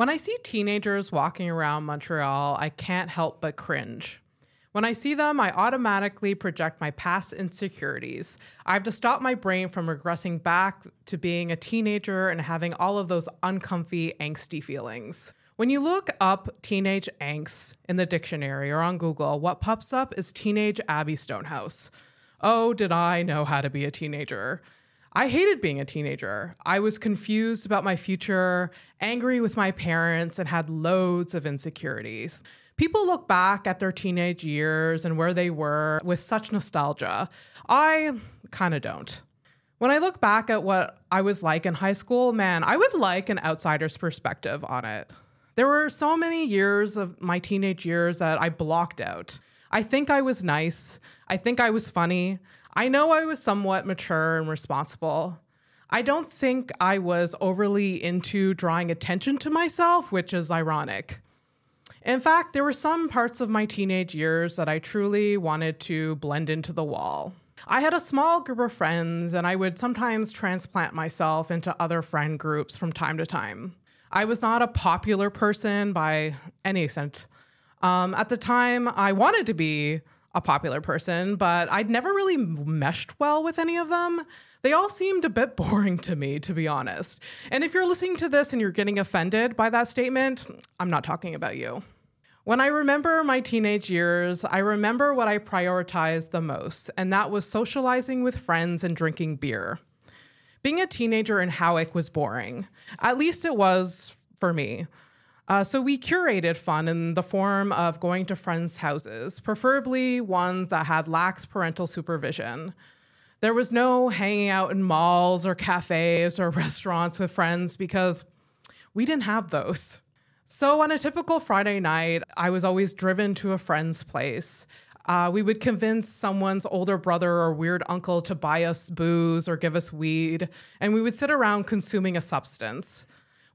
When I see teenagers walking around Montreal, I can't help but cringe. When I see them, I automatically project my past insecurities. I have to stop my brain from regressing back to being a teenager and having all of those uncomfy, angsty feelings. When you look up teenage angst in the dictionary or on Google, what pops up is teenage Abby Stonehouse. Oh, did I know how to be a teenager? I hated being a teenager. I was confused about my future, angry with my parents, and had loads of insecurities. People look back at their teenage years and where they were with such nostalgia. I kind of don't. When I look back at what I was like in high school, man, I would like an outsider's perspective on it. There were so many years of my teenage years that I blocked out. I think I was nice. I think I was funny. I know I was somewhat mature and responsible. I don't think I was overly into drawing attention to myself, which is ironic. In fact, there were some parts of my teenage years that I truly wanted to blend into the wall. I had a small group of friends, and I would sometimes transplant myself into other friend groups from time to time. I was not a popular person by any extent. Um, at the time, I wanted to be a popular person, but I'd never really meshed well with any of them. They all seemed a bit boring to me, to be honest. And if you're listening to this and you're getting offended by that statement, I'm not talking about you. When I remember my teenage years, I remember what I prioritized the most, and that was socializing with friends and drinking beer. Being a teenager in Howick was boring. At least it was for me. Uh, so we curated fun in the form of going to friends' houses, preferably ones that had lax parental supervision. There was no hanging out in malls or cafes or restaurants with friends because we didn't have those. So on a typical Friday night, I was always driven to a friend's place. Uh, we would convince someone's older brother or weird uncle to buy us booze or give us weed, and we would sit around consuming a substance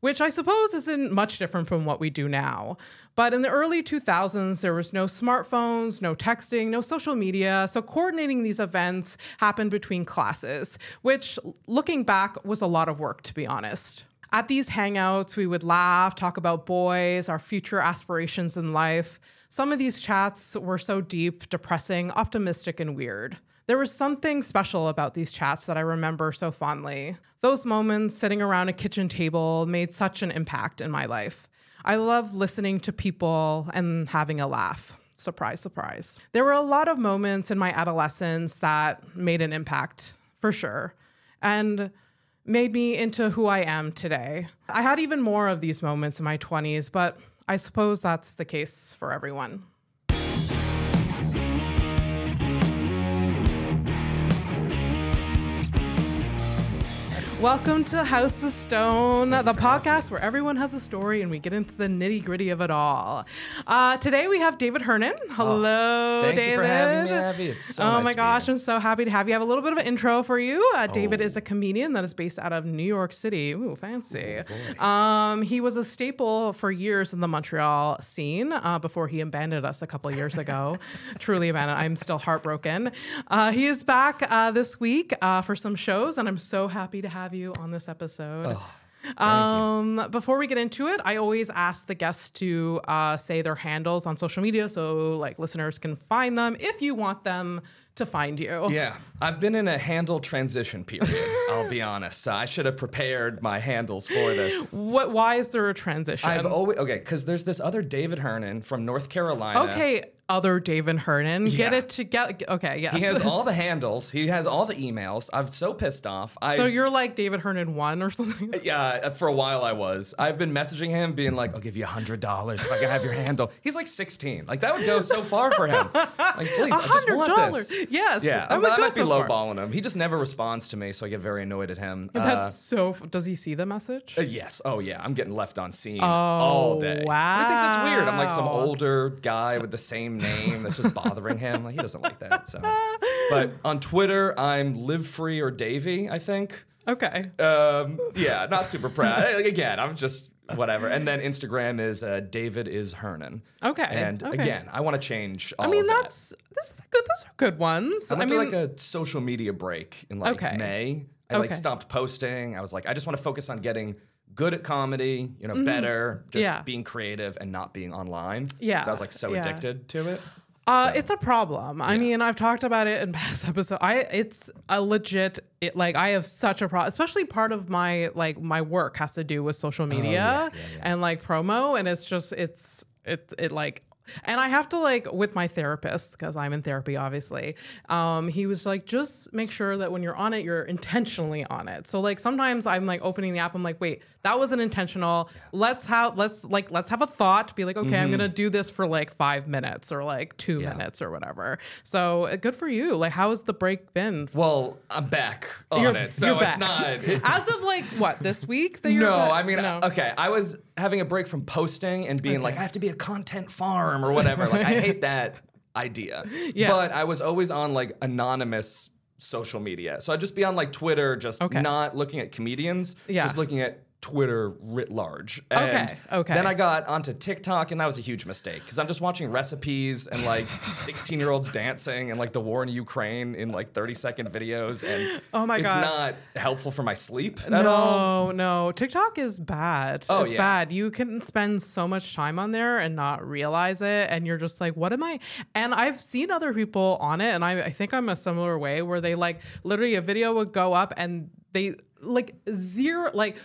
which I suppose isn't much different from what we do now. But in the early 2000s, there was no smartphones, no texting, no social media. So coordinating these events happened between classes, which looking back was a lot of work, to be honest. At these hangouts, we would laugh, talk about boys, our future aspirations in life. Some of these chats were so deep, depressing, optimistic, and weird. There was something special about these chats that I remember so fondly. Those moments sitting around a kitchen table made such an impact in my life. I love listening to people and having a laugh. Surprise, surprise. There were a lot of moments in my adolescence that made an impact, for sure, and made me into who I am today. I had even more of these moments in my 20s, but I suppose that's the case for everyone. Welcome to House of Stone, the podcast where everyone has a story and we get into the nitty gritty of it all. Uh, today we have David Hernon. Hello, oh, thank David. you for having me, Abby. It's so oh nice my gosh, I'm so happy to have you. I have a little bit of an intro for you. Uh, David Oh. is a comedian that is based out of New York City. Ooh, fancy. boy. um, he was a staple for years in the Montreal scene uh, before he abandoned us a couple years ago. Truly abandoned. I'm still heartbroken. Uh, he is back uh, this week uh, for some shows, and I'm so happy to have you on this episode. Um, before we get into it, I always ask the guests to uh, say their handles on social media so like listeners can find them if you want them to find you. Yeah, I've been in a handle transition period. I'll be honest. So I should have prepared my handles for this. What? Why is there a transition? I've always okay because there's this other David Hernon from North Carolina. okay, other David Hernon, get it together. Okay, yes. He has all the handles. He has all the emails. I'm so pissed off. I, so you're like David Hernon one or something. Yeah, for a while I was. I've been messaging him, being like, "I'll give you a hundred dollars if I can have your handle." He's like 16. Like that would go so far for him. Like, please, I just hundred want dollars. this. Yes. Yeah, that I, would I go might be so far. lowballing him. He just never responds to me, so I get very annoyed at him. Uh, That's so. f- Does he see the message? uh, yes. Oh yeah. I'm getting left on seen all day. Wow. He thinks it's weird. I'm like some older guy with the same name that's just bothering him. Like he doesn't like that. So, but on Twitter, I'm live free or Davy. I think. Okay. Um, yeah, not super proud. Again, I'm just whatever. And then Instagram is uh, David is Hernon. Okay, And okay. again, I want to change. All I mean, of that. that's those are good. Those are good ones. I I mean, like a social media break in like Okay. May. I like stopped posting. I was like, I just want to focus on getting good at comedy, you know, better, just Mm-hmm. Yeah. being creative and not being online. Yeah, I was like so yeah. addicted to it. Uh, So- it's a problem. I mean, I've talked about it in past episodes. I it's a legit. It like I have such a problem, especially part of my like my work has to do with social media Oh, yeah, yeah. and like promo, and it's just it's it it like. And I have to like with my therapist because I'm in therapy, obviously. Um, he was like, just make sure that when you're on it, you're intentionally on it. So like sometimes I'm like opening the app, I'm like, wait, that wasn't intentional. Let's have let's like let's have a thought. Be like, okay, I'm gonna do this for like five minutes or like two Mm-hmm. Yeah. minutes or whatever. So uh, good for you. Like, how has the break been? Well, I'm back on You're- it, so it's not. As of like what this week? That No? I mean, No. okay, I was having a break from posting and being like, I have to be a content farm or whatever. Like, I hate that idea. Yeah. But I was always on like anonymous social media. So I'd just be on like Twitter, just Okay. not looking at comedians, Yeah. just looking at Twitter writ large. Okay, And okay. Then I got onto TikTok, and that was a huge mistake because I'm just watching recipes and like 16 year olds dancing and like the war in Ukraine in like 30 second videos. And Oh my it's God. not helpful for my sleep at all. No, no. TikTok is bad. Oh, it's yeah. bad. You can spend so much time on there and not realize it. And you're just like, what am I? And I've seen other people on it, and I, I think I'm a similar way where they like literally a video would go up and they like zero like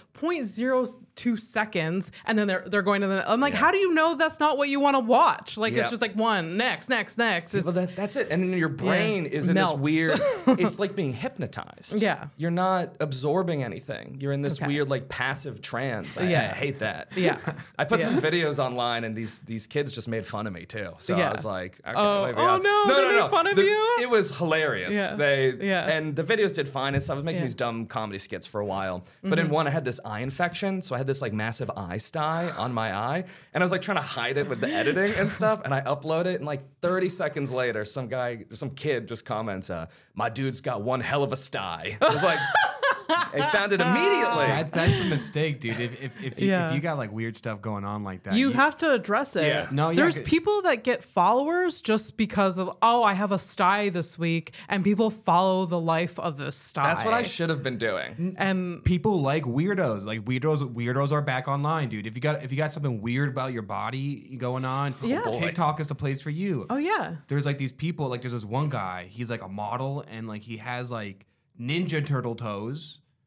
0.02 seconds and then they're they're going to the I'm like how do you know that's not what you want to watch like Yeah. it's just like one next next next it's, Well, that, that's it. And then your brain is in Melts. this weird. it's like being hypnotized. Yeah. You're not absorbing anything. You're in this Okay. weird like passive trance. I, Yeah. I hate that. Yeah. I put Yeah. some videos online, and these these kids just made fun of me too. So Yeah. I was like, okay, Oh, maybe oh no, no, they no, made no. fun of The- you? It was hilarious. Yeah. They Yeah. and the videos did fine and stuff. I was making Yeah. these dumb comedy skits for a while, but Mm-hmm. in one I had this eye infection, so I had this like massive eye sty on my eye, and I was like trying to hide it with the editing and stuff, and I upload it, and like 30 seconds later, some guy, some kid just comments, uh, "My dude's got one hell of a sty." I was like, I found it immediately. That, that's the mistake, dude. If if if you, Yeah. if you got like weird stuff going on like that, you have to address it. Yeah. No, yeah, There's 'cause- people that get followers just because of oh, I have a sty this week, and people follow the life of this sty. That's what I should have been doing. And people like weirdos. Like weirdos, weirdos are back online, dude. If you got if you got something weird about your body going on, Yeah. Oh, boy. TikTok is the place for you. oh yeah, There's like these people. Like there's this one guy. He's like a model, and like he has like Ninja Turtle toes.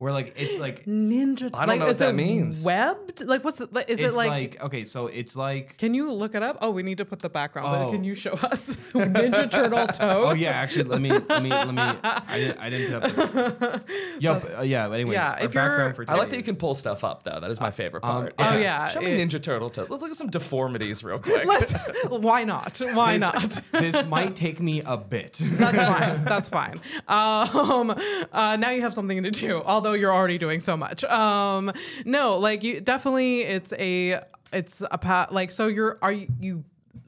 Where like it's like ninja. I don't like, know what that means. Webbed? Like what's it? Like, is it's it like? like, okay, so it's like can you look it up? Oh, we need to put the background. But Oh. can you show us Ninja Turtle toes? Oh yeah, actually, let me let me let me. I didn't I didn't put up. Yep. Uh, yeah. but Anyways, Yeah, our if you're- background for I like that you can pull stuff up though. That is my favorite part. Um, part. Oh, yeah, Show me it- Ninja Turtle toes. Let's look at some deformities real quick. Let's, why not? Why not? This might take me a bit. That's fine. That's fine. Um, uh, now you have something to do, although you're already doing so much. Um, no, like you definitely, it's a, it's a path. Like, so you're, are you, you,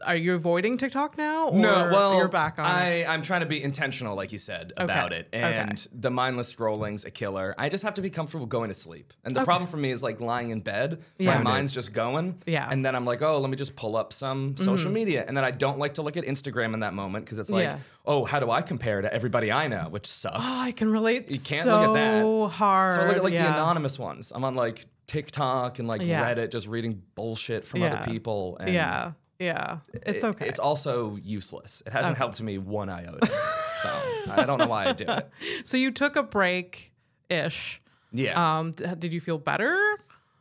are you avoiding TikTok now? Or No, well, you're back on. it? I, I'm trying to be intentional, like you said, about it. okay. And the mindless scrolling's a killer. I just have to be comfortable going to sleep. And the problem for me is like lying in bed, Yeah. my mind's just going. Yeah. Mm-hmm. And then I'm like, oh, let me just pull up some social media. And then I don't like to look at Instagram in that moment because it's like, Yeah. oh, how do I compare to everybody I know, which sucks. Oh, I can relate. You can't so look at that. hard. So I look at like yeah. the anonymous ones. I'm on like TikTok and like. Reddit, just reading bullshit from other people. And Yeah, yeah. It's it- okay. It's also useless. It hasn't helped me one iota. so I don't know why I do it. so you took a break, ish. Yeah. Um, did you feel better?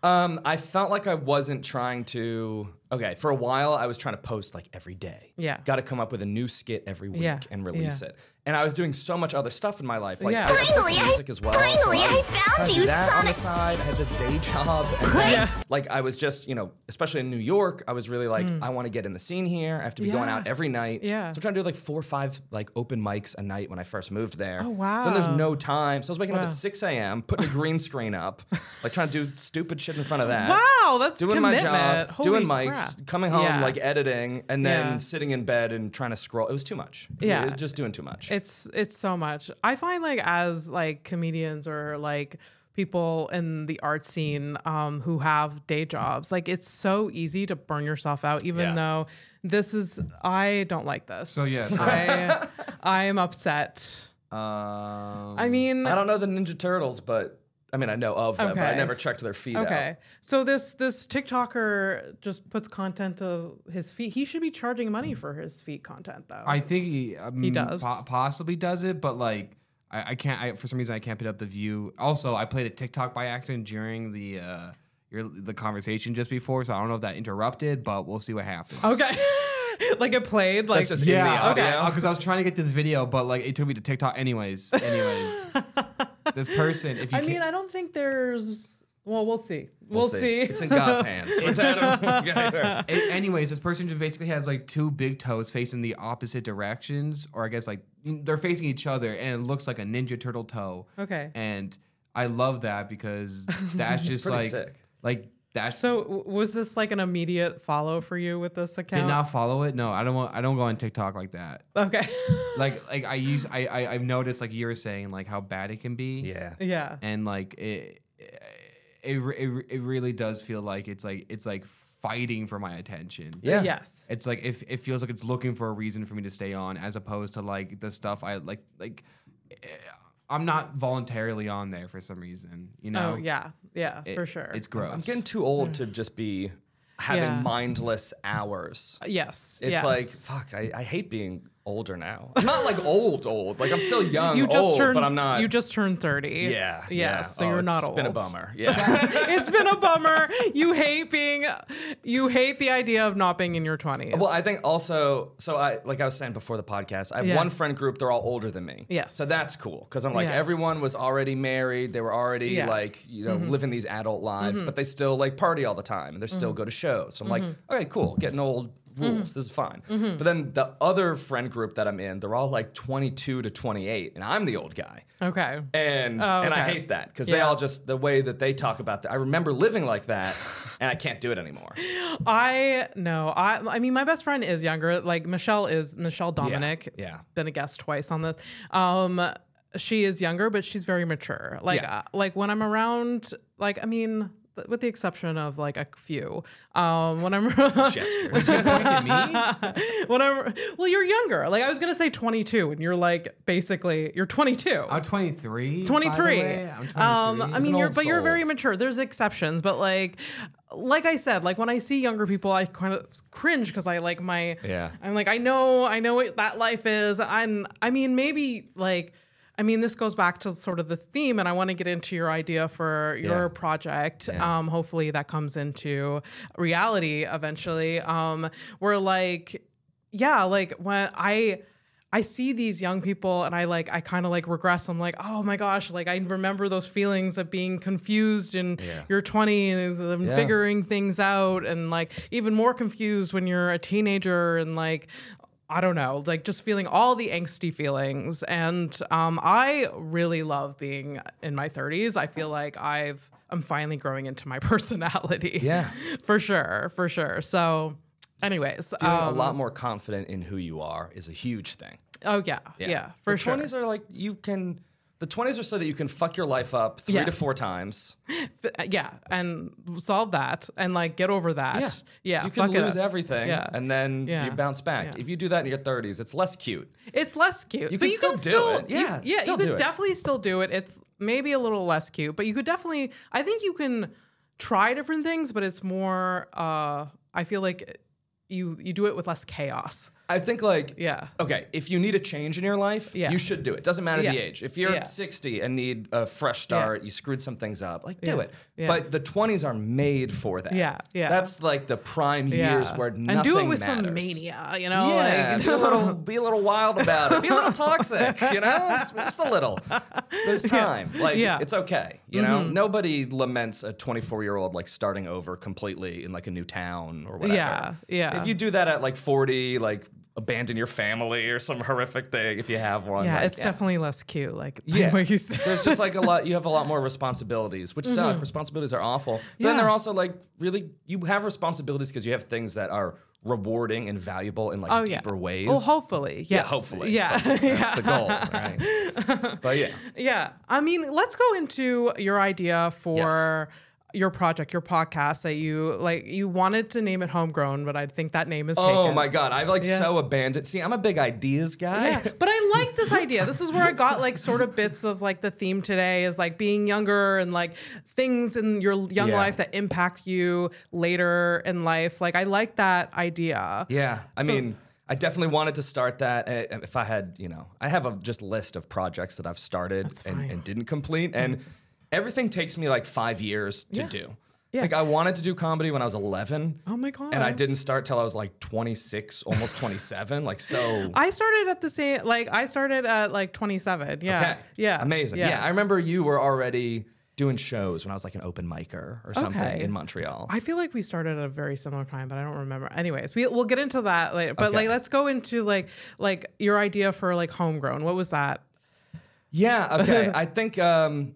Um, I felt like I wasn't trying to. Okay, for a while I was trying to post like every day. Yeah. Got to come up with a new skit every week Yeah, and release yeah. it. And I was doing so much other stuff in my life, like Yeah. Finally, I- music as well. finally, so I was found trying to do you, that on the side. I had this day job, and then, Yeah. like I was just, you know, especially in New York, I was really like, I want to get in the scene here. I have to be going Hmm. Out every night. Yeah. So I'm trying to do like four or five like open mics a night when I first moved there. Oh, wow. So then there's no time. So I was waking up at 6 a.m., putting a green screen up, like trying to do stupid shit in front of that Wow, that's doing commitment. my job, Holy doing mics, crap. coming home, Yeah. like editing, and then Yeah. sitting in bed and trying to scroll. It was too much. Yeah. It was just doing too much. It's it's so much. I find like as like comedians or like people in the art scene um, who have day jobs, like it's so easy to burn yourself out. Even Yeah. though this is, I don't like this. So, yeah, so- I I am upset. Um, I mean, I don't know the Ninja Turtles, but I mean, I know of them, but I never checked their feed out. Okay. So this this TikToker just puts content of his feet. He should be charging money for his feet content though. I think he, um, does. po- possibly does it, but like I, I can't. I, for some reason, I can't pick up the view. Also, I played a TikTok by accident during the uh, your the conversation just before, so I don't know if that interrupted, but we'll see what happens. okay. like it played like That's just in the Yeah, audio. okay. Because I was trying to get this video, but like it took me to TikTok anyways. Anyways, this person, if you I mean, I don't think there's well, we'll see. We'll, see. It's in God's hands. What's Adam? A- anyways, this person just basically has like two big toes facing the opposite directions, or I guess like they're facing each other, and it looks like a Ninja Turtle toe. Okay. And I love that because that's just pretty like sick. like that's So was this like an immediate follow for you with this account? did not follow it. No, I don't want. I don't go on TikTok like that. Okay. Like like I use I, I I've noticed like you were saying like how bad it can be. yeah. yeah. and like it, it, re- it, it really does feel like it's like it's like fighting for my attention. Yeah. Yes. It's like if it feels like it's looking for a reason for me to stay on, as opposed to like the stuff I like like. Eh, I'm not voluntarily on there for some reason, you oh, know. Oh yeah. Yeah, It- for sure. It's gross. I'm getting too old to mm. just be having Yeah. mindless hours. yes. It's yes. like fuck. I, I hate being older now. I'm not like old, old. Like I'm still young, you just old, turned but I'm not. You just turned 30. yeah, Yes. yeah. So Oh, you're not old. It's been a bummer. Yeah. it's been a bummer. You hate being you hate the idea of not being in your 20s. Well, I think also, so I like I was saying before the podcast, I have Yeah. one friend group. They're all older than me. Yes. So that's cool because I'm like Yeah. everyone was already married. They were already Yeah. Mm-hmm. like you know living these adult lives, but they still like party all the time and they still go to shows. So I'm like, Mm-hmm. okay, cool, getting old rules. This is fine. But then the other friend group that I'm in, they're all like 22 to 28, and I'm the old guy. okay. And Oh, and I hate that because they all just the way that they talk about that. I remember living like that, and I can't do it anymore. I no. I I mean my best friend is younger. Like Michelle is Michelle Dominic. yeah. Been a guest twice on this. Um she is younger but she's very mature. Like Yeah. uh, like when I'm around like I mean with the exception of like a few. Um when I'm. When I'm well you're younger. Like I was going to say 22 and you're like basically you're 22. I'm 23. 23. I'm 23. Um, I mean, you're but you're very mature. There's exceptions, but like, like I said, like when I see younger people, I kind of cringe because I like my. Yeah. I'm like, I know, I know what that life is. I'm. I mean, maybe like. I mean, this goes back to sort of the theme, and I want to get into your idea for your Yeah. project. Yeah. Um, hopefully, that comes into reality eventually. Um, where like, yeah, like when I I see these young people and I like I kind of like regress. I'm like, oh my gosh, like I remember those feelings of being confused in Yeah. your 20s and Yeah. figuring things out and like even more confused when you're a teenager and like I don't know, like just feeling all the angsty feelings. And um, I really love being in my 30s. I feel like I've I'm finally growing into my personality. Yeah. for sure, for sure. So, anyways, Feeling a um, lot more confident in who you are is a huge thing. Oh yeah, yeah, for the sure. 20s are like you can. The 20s are so that you can fuck your life up three Yeah. to four times. F- uh, yeah, and solve that and like get over that. Yeah, you can lose everything, Yeah. and then Yeah. you bounce back. Yeah. If you do that in your 30s, it's less cute. It's less cute. You but can you still can do still it. you- Yeah, yeah, still you could definitely still do it. It's maybe a little less cute, but you could definitely. I think you can try different things, but it's more. uh I feel like you you do it with less chaos. I think like Yeah. Okay, if you need a change in your life, Yeah. you should do it. Doesn't matter the age. If you're Yeah. 60 and need a fresh start, you screwed some things up, like do Yeah. it. Yeah. But the 20s are made for that. Yeah, yeah. That's like the prime years where nothing and do it with matters. some mania, you know? Yeah, like, be a little, be a little wild about it. Be a little toxic, you know, just, just a little. There's time. Like, Yeah. Mm-hmm. it's okay. You know, nobody laments a 24 year old like starting over completely in like a new town or whatever. Yeah, yeah. If you do that at like 40, like abandon your family or some horrific thing if you have one. yeah, like, it's definitely less cute. Like yeah. what you said. There's just like a lot. You have a lot more responsibilities, which suck. Responsibilities are awful. But then Mm-hmm. They're also like really. You have responsibilities because you have things that are rewarding and valuable in like Oh, yeah. deeper ways. Well, hopefully, yes. Yeah, hopefully. Yeah, Hopefully. That's the goal, right? but yeah, Yeah. I mean, let's go into your idea for your project, your podcast that you like you wanted to name it Homegrown, but I think that name is taken. Oh my god, I've like Yeah. so abandoned. See, I'm a big ideas guy. Yeah, but I like this idea. This is where I got like sort of bits of like the theme today is like being younger and like things in your young Yeah. life that impact you later in life. Like I like that idea. Yeah, I So- mean, I definitely wanted to start that. Uh, If I had, you know, I have a just list of projects that I've started and, and didn't complete, and everything takes me like five years to Yeah. do. Yeah. Like I wanted to do comedy when I was 11. Oh my god. And I didn't start till I was like 26, almost 27. Like so. I started at the same like I started at like 27. Yeah. okay. Yeah. Amazing. Yeah. I remember you were already doing shows when I was like an open micer or something Okay. in Montreal. I feel like we started at a very similar time, but I don't remember. Anyways, we we'll get into that later. But Okay. like let's go into like like your idea for like homegrown. What was that? Yeah. Okay. I think. um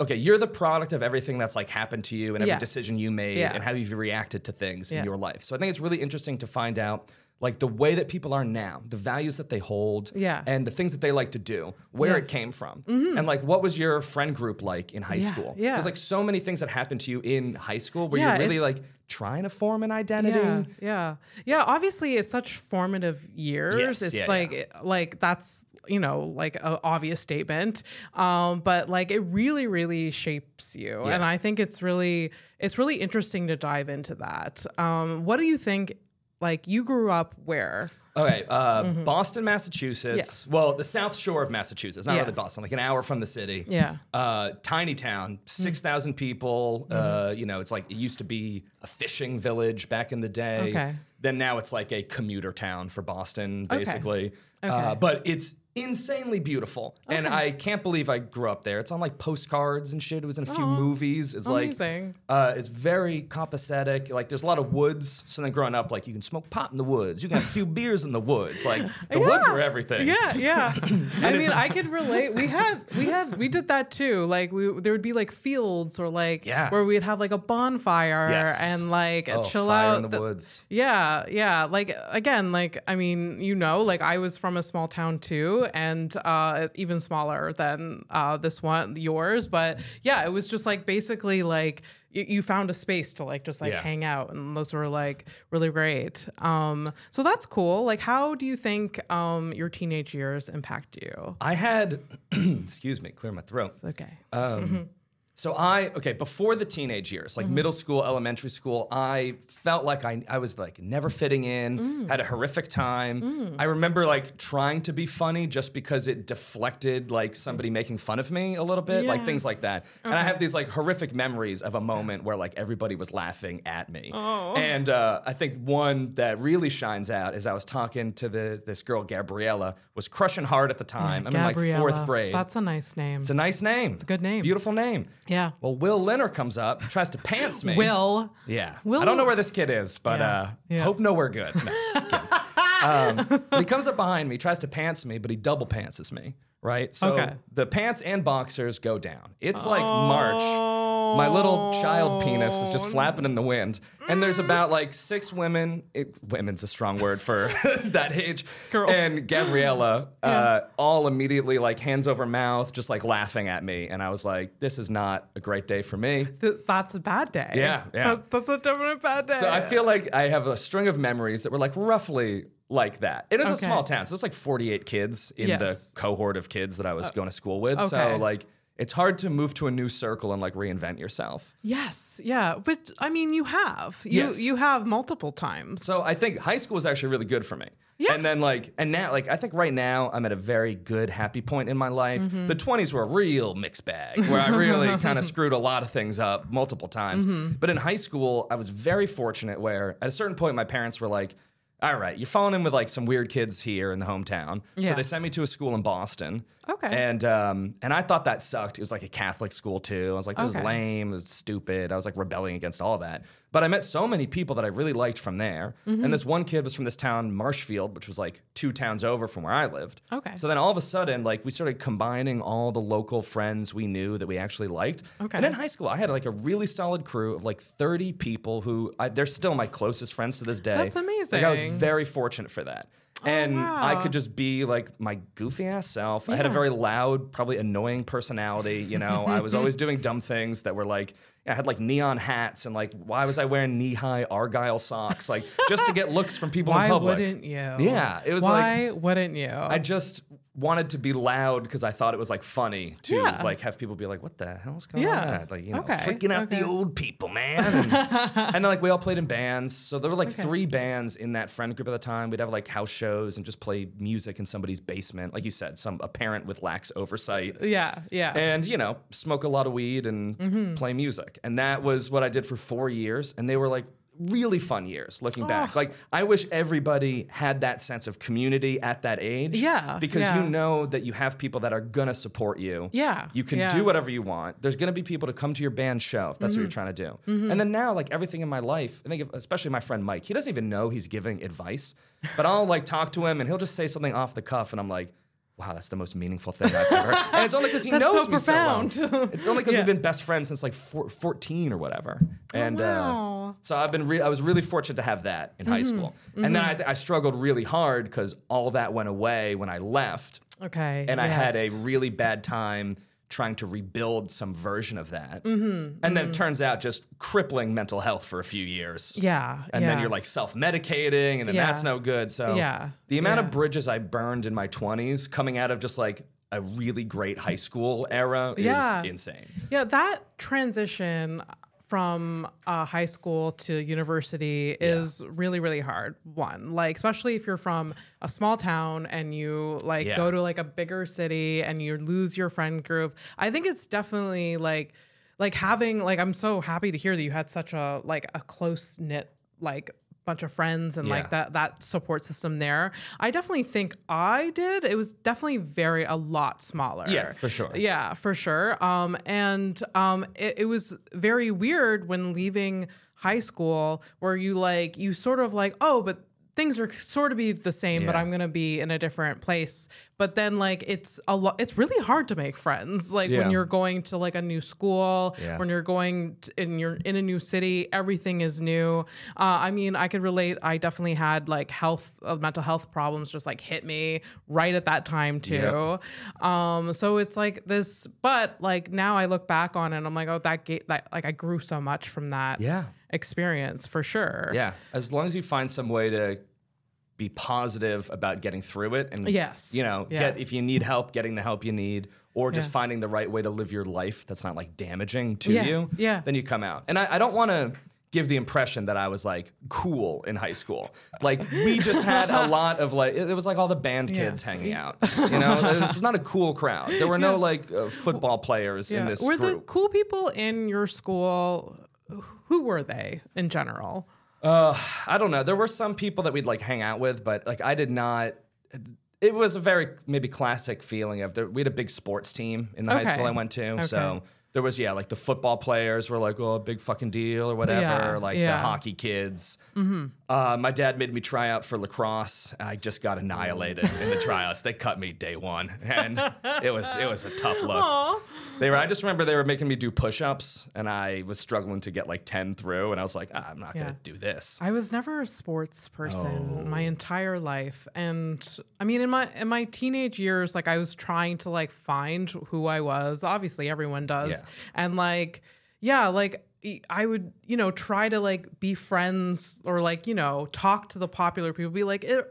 Okay, you're the product of everything that's like happened to you and every Yes. decision you made Yeah. and how you've reacted to things Yeah. in your life. So I think it's really interesting to find out like the way that people are now, the values that they hold, Yeah. and the things that they like to do, where Yeah. it came from, mm-hmm. and like what was your friend group like in high Yeah, school? yeah. There's like so many things that happened to you in high school where you're really like trying to form an identity. Yeah, yeah, yeah. Obviously, it's such formative years. Yes, it's yeah, like like that's you know like an obvious statement, um, but like it really really shapes you, and I think it's really it's really interesting to dive into that. Um, what do you think? Like you grew up where? Okay, uh, Boston, Massachusetts. Mm-hmm. Yes. Well, the South Shore of Massachusetts, not Yeah. really Boston, like an hour from the city. Yeah. Uh, tiny town, six thousand people. Uh, you know, it's like it used to be a fishing village back in the day. Okay. Then now it's like a commuter town for Boston, Okay. basically. Okay. Uh, but it's insanely beautiful, and I can't believe I grew up there. It's on like postcards and shit. It was in a few movies. It's amazing. like uh, it's very copacetic. Like there's a lot of woods. So then growing up, like you can smoke pot in the woods. You can have a few beers in the woods. Like the woods were everything. Yeah, yeah. I mean, I could relate. We had, we had, we did that too. Like we, there would be like fields or like Yeah. where we'd have like a bonfire Yes. and like Oh, chill out in the, woods. Yeah, yeah. Like again, like I mean, you know, like I was from a small town too, and uh, even smaller than uh, this one, yours. But yeah, it was just like basically like you, found a space to like just like Yeah. hang out, and those were like really great. Um, so that's cool. Like, how do you think um, your teenage years impact you? I had, excuse me, clear my throat. Okay. So I okay before the teenage years, Mm-hmm. like middle school, elementary school, I felt like I I was like never fitting in, Mm. had a horrific time. I remember like trying to be funny just because it deflected like somebody making fun of me a little bit, like things like that. And I have these like horrific memories of a moment where like everybody was laughing at me. Oh. And uh, I think one that really shines out is I was talking to the this girl Gabriella was crushing hard at the time. I'm in like fourth grade. That's a nice name. it's a nice name. It's a good name. Beautiful name. Yeah. Well, Will Linner comes up, tries to pants me. Will. Yeah. Will- I don't know where this kid is, but Yeah. uh, Yeah. hope nowhere good. No, um, he comes up behind me, tries to pants me, but he double pantses me. Right. So Okay. the pants and boxers go down. It's like March. My little child penis is just flapping in the wind, and there's about like six women. It, women's a strong word for that age. Girls. And Gabriella, uh, all immediately like hands over mouth, just like laughing at me, and I was like, "This is not a great day for me." Th- that's a bad day. Yeah, yeah. That- that's a definite bad day. So I feel like I have a string of memories that were like roughly like that. It is a small town, so it's like 48 kids in Yes. the cohort of kids that I was going to school with. okay. So like it's hard to move to a new circle and like reinvent yourself. Yes, yeah, but I mean, you have you Yes. you have multiple times. So I think high school was actually really good for me. Yeah. And then like and now like I think right now I'm at a very good happy point in my life. Mm-hmm. The 20s were a real mixed bag where I really kind of screwed a lot of things up multiple times. Mm-hmm. But in high school I was very fortunate where at a certain point my parents were like all right, you're falling in with like some weird kids here in the hometown. Yeah. So they sent me to a school in Boston. Okay. And um and I thought that sucked. It was like a Catholic school too. I was like, this Okay. is lame, it was stupid. I was like rebelling against all that. But I met so many people that I really liked from there. Mm-hmm. And this one kid was from this town, Marshfield, which was like two towns over from where I lived. Okay. So then all of a sudden, like we started combining all the local friends we knew that we actually liked. Okay. And in high school, I had like a really solid crew of like 30 people who I, they're still my closest friends to this day. That's amazing. Like I was very fortunate for that. and I could just be like my goofy ass self. I had a very loud, probably annoying personality. You know, I was always doing dumb things that were like I had like neon hats and like why was I wearing knee high argyle socks like just to get looks from people Why in public. Why wouldn't you? Yeah, it was like Why wouldn't you? I just wanted to be loud because I thought it was like funny to Yeah. like have people be like, "What the hell's going Yeah. on?" Like you know, Okay. freaking out the old people, man. And, and then like we all played in bands, so there were like three bands in that friend group at the time. We'd have like house shows and just play music in somebody's basement, like you said, some a parent with lax oversight. yeah, yeah. And you know, smoke a lot of weed and Mm-hmm. play music, and that was what I did for four years, and they were like really fun years looking back. Like I wish everybody had that sense of community at that age. Yeah, Because yeah. you know that you have people that are gonna support you. Yeah, You can yeah. do whatever you want. There's gonna be people to come to your band show if that's what you're Mm-hmm. trying to do. And then now, like everything in my life, I think of, especially my friend Mike, he doesn't even know he's giving advice, but I'll like talk to him and he'll just say something off the cuff, and I'm like. Wow, that's the most meaningful thing I've ever heard. And it's only because he That's knows so me so well. It's only because Yeah. we've been best friends since like four, 14 or whatever. And uh, wow. so I've been re- I was really fortunate to have that in high Mm-hmm. school. And then I, I struggled really hard because all that went away when I left. Okay. And I had a really bad time trying to rebuild some version of that. Mm-hmm, And then it turns out just crippling mental health for a few years. Yeah. And then you're like self medicating, and then Yeah. that's no good. So Yeah, the amount yeah. of bridges I burned in my 20s coming out of just like a really great high school era is insane. Yeah, that transition from uh, high school to university is really really hard one. Like especially if you're from a small town and you like Yeah. go to like a bigger city and you lose your friend group. I think it's definitely like like having like i'm so happy to hear that you had such a like a close knit like bunch of friends and Yeah. like that that support system there i definitely think i did it was definitely very a lot smaller Yeah, for sure. yeah, for sure. Um, and um, it, it was very weird when leaving high school, where you like you sort of like, oh, but things are sort of be the same, but I'm gonna be in a different place. But then like it's a lot. It's really hard to make friends. Like Yeah. when you're going to like a new school, Yeah. when you're going to, and you're in a new city, everything is new. Uh, I mean, I could relate. I definitely had like health, uh, mental health problems just like hit me right at that time too. Um, so it's like this, but like now I look back on it and I'm like, oh, that gate, that like I grew so much from that Yeah. experience for sure. Yeah, as long as you find some way to be positive about getting through it, and Yes. you know, Yeah. get if you need help, getting the help you need, or just Yeah. finding the right way to live your life that's not like damaging to Yeah, you. yeah. then you come out. And I, I don't want to give the impression that I was like cool in high school. Like we just had a lot of like it, it was like all the band kids hanging out. You know, this was not a cool crowd. There were no like uh, football players in this school. Were the cool people in your school? Who were they in general? Uh, I don't know. There were some people that we'd like hang out with, but like I did not. It was a very maybe classic feeling of there. We had a big sports team in the high school I went to, Okay. so there was yeah, like the football players were like, oh, big fucking deal or whatever. Yeah, Like the hockey kids. Uh, my dad made me try out for lacrosse. I just got annihilated in the tryouts. They cut me day one, and it was it was a tough look. They were. I just remember they were making me do push-ups, and I was struggling to get like ten through, and I was like, ah, I'm not Yeah. gonna do this. I was never a sports person Oh. my entire life, and I mean, in my in my teenage years, like I was trying to like find who I was. Obviously, everyone does, Yeah. and like, yeah, like I would, you know, try to like be friends or like you know talk to the popular people, be like. "Eh,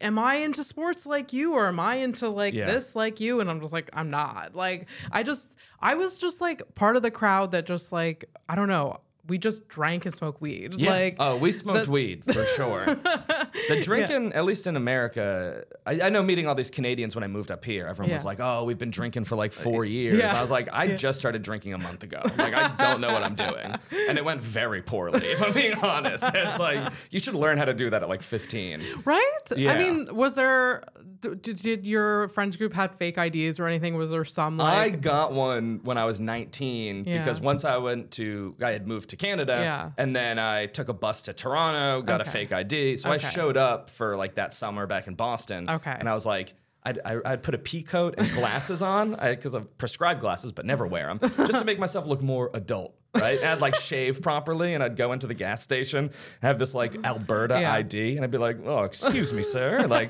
Am I into sports like you, or am I into like Yeah. this like you? And I'm just like, I'm not. Like, I just, I was just like part of the crowd that just like, I don't know. We just drank and smoked weed. Yeah. Like, oh, we smoked weed for sure. the drinking, at least in America, I, I know meeting all these Canadians when I moved up here, everyone was like, "Oh, we've been drinking for like uh, four years." Yeah. I was like, "I just started drinking a month ago. Like, I don't know what I'm doing," and it went very poorly. If I'm being honest, it's like you should learn how to do that at like 15. Right? Yeah. I mean, was there d- d- did your friends group had fake IDs or anything? Was there some like I got one when I was 19 Yeah. because once I went to, I had moved to Canada, Yeah. and then I took a bus to Toronto, got a fake ID. So I showed up for like that summer back in Boston. Okay. And I was like, I'd, I- I'd put a pea coat and glasses on because I've prescribed glasses but never wear them just to make myself look more adult. Right? And I'd like shave properly, and I'd go into the gas station, have this like Alberta Yeah. ID, and I'd be like, "Oh, excuse me, sir," like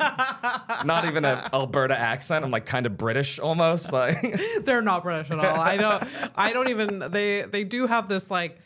not even an Alberta accent. I'm like kind of British almost, like. They're not British at all. I don't. I don't even. They they do have this like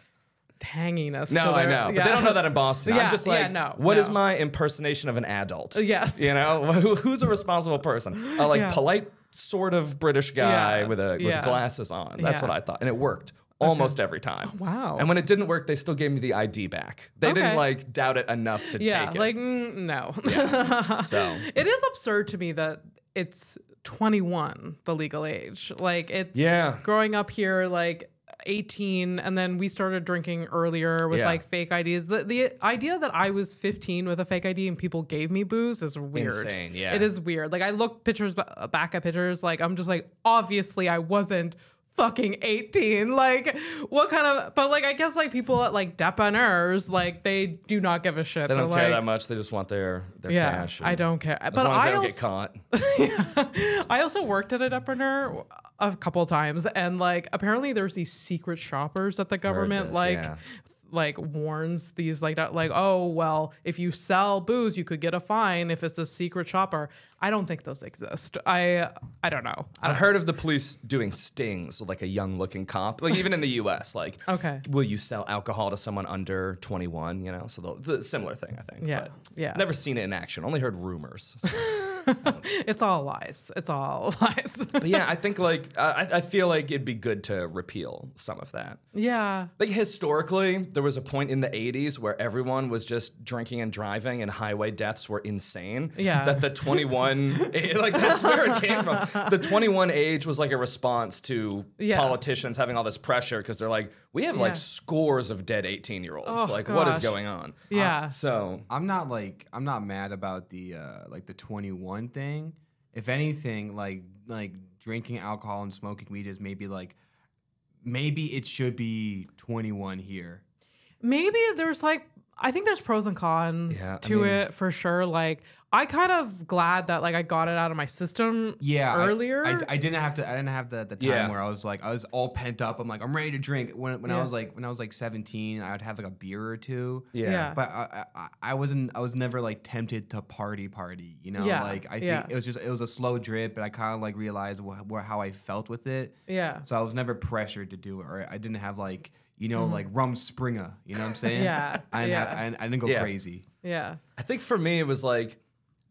tanginess. No, to I know, but they don't know that in Boston. Yeah, I'm just yeah, like, no, what is no. my impersonation of an adult? Yes. you know, Who- who's a responsible person? A like Yeah. polite, sort of British guy Yeah, with a with yeah. glasses on. That's Yeah. what I thought, and it worked almost every time. wow. And when it didn't work, they still gave me the ID back. They didn't like doubt it enough to yeah, take it. Yeah, like mm, no. so it is absurd to me that it's 21 the legal age. Like it. yeah, Growing up here, like. 18 and then we started drinking earlier with Yeah. like fake IDs. The the idea that I was 15 with a fake ID and people gave me booze is weird. Insane, yeah. It is weird. Like I look pictures back at pictures like I'm just like obviously I wasn't fucking 18 like what kind of but like I guess like people at like dépanneurs like they do not give a shit. they don't They're care like, that much. They just want their their Yeah, cash. I don't care. As but long as they I don't also, get caught. yeah. I also worked at a dépanneur a couple of times, and like apparently there's these secret shoppers that the government this, like yeah. like warns these like like oh well if you sell booze you could get a fine if it's a secret shopper. I don't think those exist. I I don't know. I I've heard of the police doing stings with like a young looking cop, like even in the U.S. Like, Okay. will you sell alcohol to someone under 21? You know, so the, the similar thing, I think. Yeah, but yeah. Never seen it in action. Only heard rumors. So- it's all lies. It's all lies. but yeah, I think like I, I feel like it'd be good to repeal some of that. yeah. Like historically, there was a point in the 80s where everyone was just drinking and driving, and highway deaths were insane. Yeah. That the 21, eh, like that's where it came from. The 21 age was like a response to Yeah. politicians having all this pressure because they're like, we have like scores of dead 18 year olds. Oh, like, what is going on? Yeah. So I'm not like I'm not mad about the uh like the 21 thing. If anything, like like drinking alcohol and smoking weed is maybe like maybe it should be 21 here. maybe there's like I think there's pros and cons Yeah, I to mean- it for sure. Like I kind of glad that like I got it out of my system Yeah, earlier. I, I didn't have to. I didn't have the, the time Yeah. where I was like, I was all pent up. I'm like, I'm ready to drink. When when I was like, when I was like 17, I would have like a beer or two. yeah. Yeah. But I, I, I wasn't. I was never like tempted to party, party. You know, Yeah, like I think yeah. it was just it was a slow drip, but I kind of like realized wh- wh- how I felt with it. yeah. So I was never pressured to do it, or I didn't have like you know like rumspringa. You know what I'm saying? Mm-hmm. Yeah, I didn't, yeah. have, I, I didn't go Yeah. crazy. Yeah. I think for me, it was like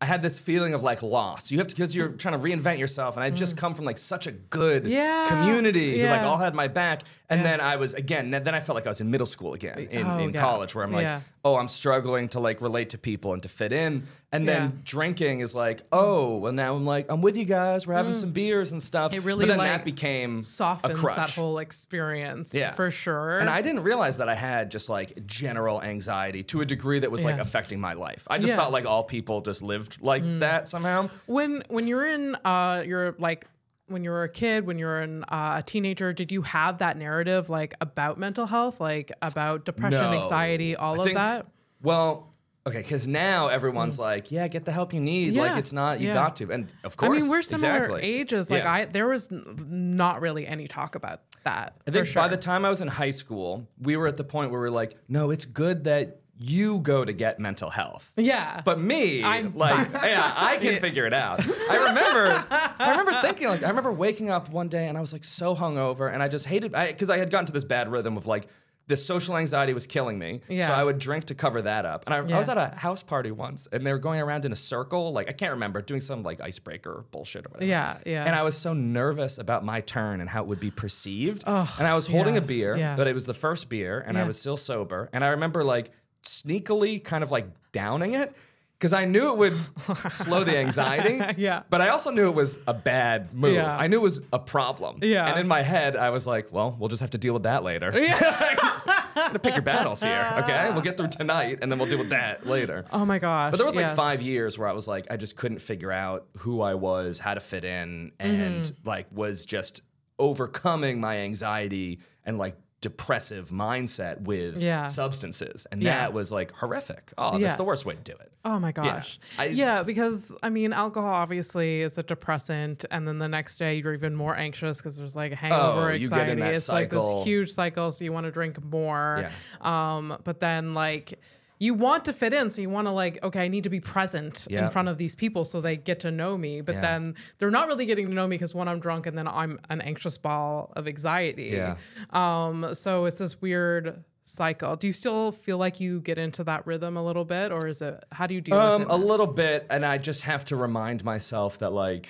I had this feeling of like loss. You have to because you're trying to reinvent yourself, and I just come from like such a good Mm. Yeah, community who like yeah. all had my back. And Yeah. then I was again. Then I felt like I was in middle school again in, Oh, in yeah. college, where I'm like, Yeah. oh, I'm struggling to like relate to people and to fit in. And then Yeah. drinking is like, oh, well now I'm like, I'm with you guys. We're having some beers and stuff. Mm. It really, but then like, that became Softens a crutch. that whole experience Yeah. for sure. And I didn't realize that I had just like general anxiety to a degree that was like affecting my life. I just Yeah. Mm. thought like all people just lived like that somehow. when when you're in uh you're like when you were a kid when you were in, uh, a teenager did you have that narrative like about mental health like about depression No. anxiety all I of think- that Well, okay, because now everyone's like, yeah, get the help you need. Like Mm. It's not you yeah. got to, and of course, i mean we're similar exactly. ages like Yeah. i there was not really any talk about that I think sure. by the time I was in high school, we were at the point where we're like, no, it's good that you go to get mental health. yeah But me, I'm like, yeah, I can figure it out. I remember, I remember thinking, like, I remember waking up one day and I was like so hungover, and I just hated, because I, had gotten to this bad rhythm of like, this social anxiety was killing me. Yeah. So I would drink to cover that up. And I, I was at a house party once, and they were going around in a circle, like I can't remember, doing some like icebreaker bullshit or whatever. Yeah, yeah. And I was so nervous about my turn and how it would be perceived. Ugh, and I was holding yeah, a beer, yeah. but it was the first beer, and I was still sober. And I remember like sneakily kind of like downing it because I knew it would slow the anxiety. Yeah. But I also knew it was a bad move. Yeah. I knew it was a problem. Yeah. And in my head, I was like, well, we'll just have to deal with that later. to pick your battles here, okay? We'll get through tonight and then we'll deal with that later. oh my gosh But there was like yes. five years where I was like, I just couldn't figure out who I was, how to fit in, and Mm-hmm. like was just overcoming my anxiety and like depressive mindset with Yeah. substances, and Yeah. that was like horrific. Oh, that's the worst way to do it. Oh my gosh. I- yeah, because I mean, alcohol obviously is a depressant, and then the next day you're even more anxious because there's like a hangover Oh, you get in anxiety. it's like cycle. this huge cycle, so you want to drink more. Yeah. Um, but then like you want to fit in, so you want to like, okay, I need to be present Yeah. in front of these people so they get to know me. But Yeah. then they're not really getting to know me because when I'm drunk and then I'm an anxious ball of anxiety. Yeah. Um, so it's this weird cycle. Do you still feel like you get into that rhythm a little bit, or is it how do you deal Um, with it? a little bit, and I just have to remind myself that like,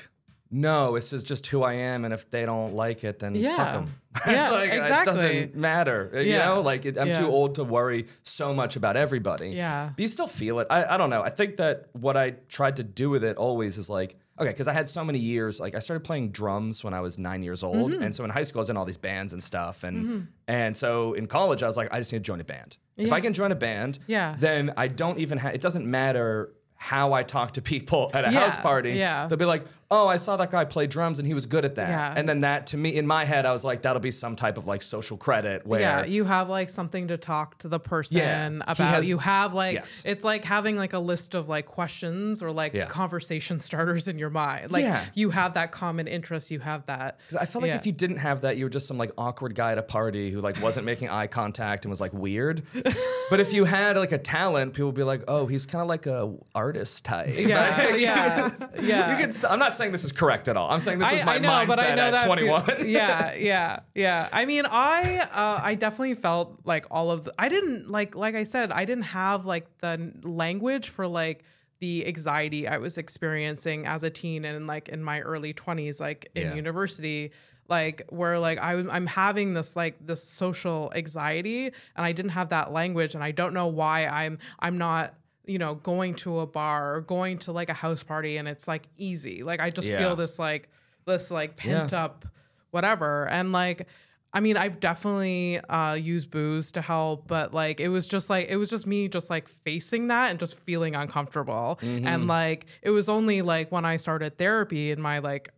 no, this is just who I am, and if they don't like it, then yeah. fuck them. Yeah, it's like it doesn't matter, you Yeah. know. Like it, I'm Yeah. too old to worry so much about everybody. Yeah. but you still feel it. I, I don't know. I think that what I tried to do with it always is like. Okay, because I had so many years. Like I started playing drums when I was nine years old, Mm-hmm. and so in high school I was in all these bands and stuff, and and so in college I was like, I just need to join a band. If I can join a band, Yeah. then I don't even have. It doesn't matter how I talk to people at a Yeah, house party. yeah. They'll be like, "Oh, I saw that guy play drums and he was good at that." Yeah. And then that to me in my head I was like, that'll be some type of like social credit where yeah, you have like something to talk to the person Yeah, about. has- you have like Yes. it's like having like a list of like questions or like Yeah. conversation starters in your mind. Like Yeah. you have that common interest. You have that. I felt like if you didn't have that, you were just some like awkward guy at a party who like wasn't making eye contact and was like weird. but if you had like a talent, people would be like, "Oh, he's kind of like a artist type." Yeah, yeah, yeah. You can st- I'm not saying this is correct at all. I'm saying this was my I know, mindset but I know at that 21. feel- yeah, yeah, yeah. I mean, I uh, I definitely felt like all of the. I didn't like like I said, I didn't have like the language for like the anxiety I was experiencing as a teen and like in my early twenties, like in Yeah. university. Like where like I, I'm having this like this social anxiety and I didn't have that language and I don't know why I'm I'm not you know going to a bar or going to like a house party and it's like easy like I just Yeah. feel this like this like pent Yeah. up whatever and like i mean i've definitely uh used booze to help but like it was just like it was just me just like facing that and just feeling uncomfortable Mm-hmm. and like it was only like when i started therapy in my like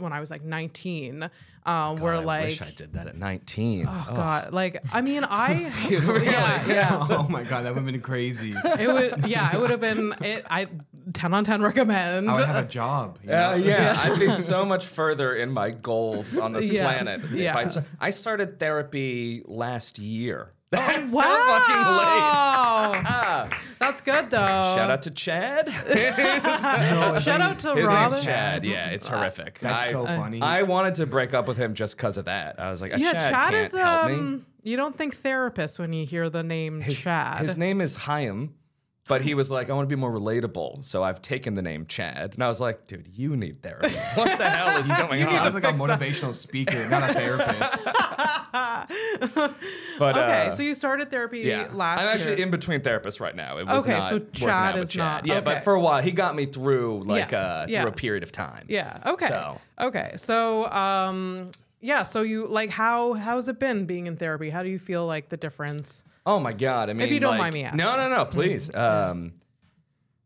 when i was like 19 um where I like wish I did that at 19. oh god like i mean i yeah yeah oh my god, that would have been crazy. it would yeah it would have been it i 10 on 10 recommend I would have a job. Yeah, Uh, yeah, I'd be so much further in my goals on this Yes, planet. if yeah. I, I started therapy last year. That's wow how fucking late. Ah, that's good though shout out to Chad. shout out to His Robin. name's Chad. Yeah, it's horrific. That's I, so funny. I wanted to break up with him just because of that. I was like, Yeah, Chad, Chad, can't is help me. um. You don't think therapist when you hear the name Chad. His name is Chaim, but he was like, I want to be more relatable, so I've taken the name Chad. And I was like, dude, you need therapy. What the hell is going He sounds on? like a motivational speaker, not a therapist. But okay, uh, so you started therapy yeah, last I'm actually year. in between therapists right now. It was Okay, not so Chad out is Chad. not- Yeah, okay. but for a while, he got me through like Yes, uh, yeah. through a period of time. yeah. Okay. So- Okay. So um. Yeah. So you like how how's it been being in therapy? How do you feel like the difference? Oh my god! I mean, if you don't like- mind me asking. No, no, no, please. Um,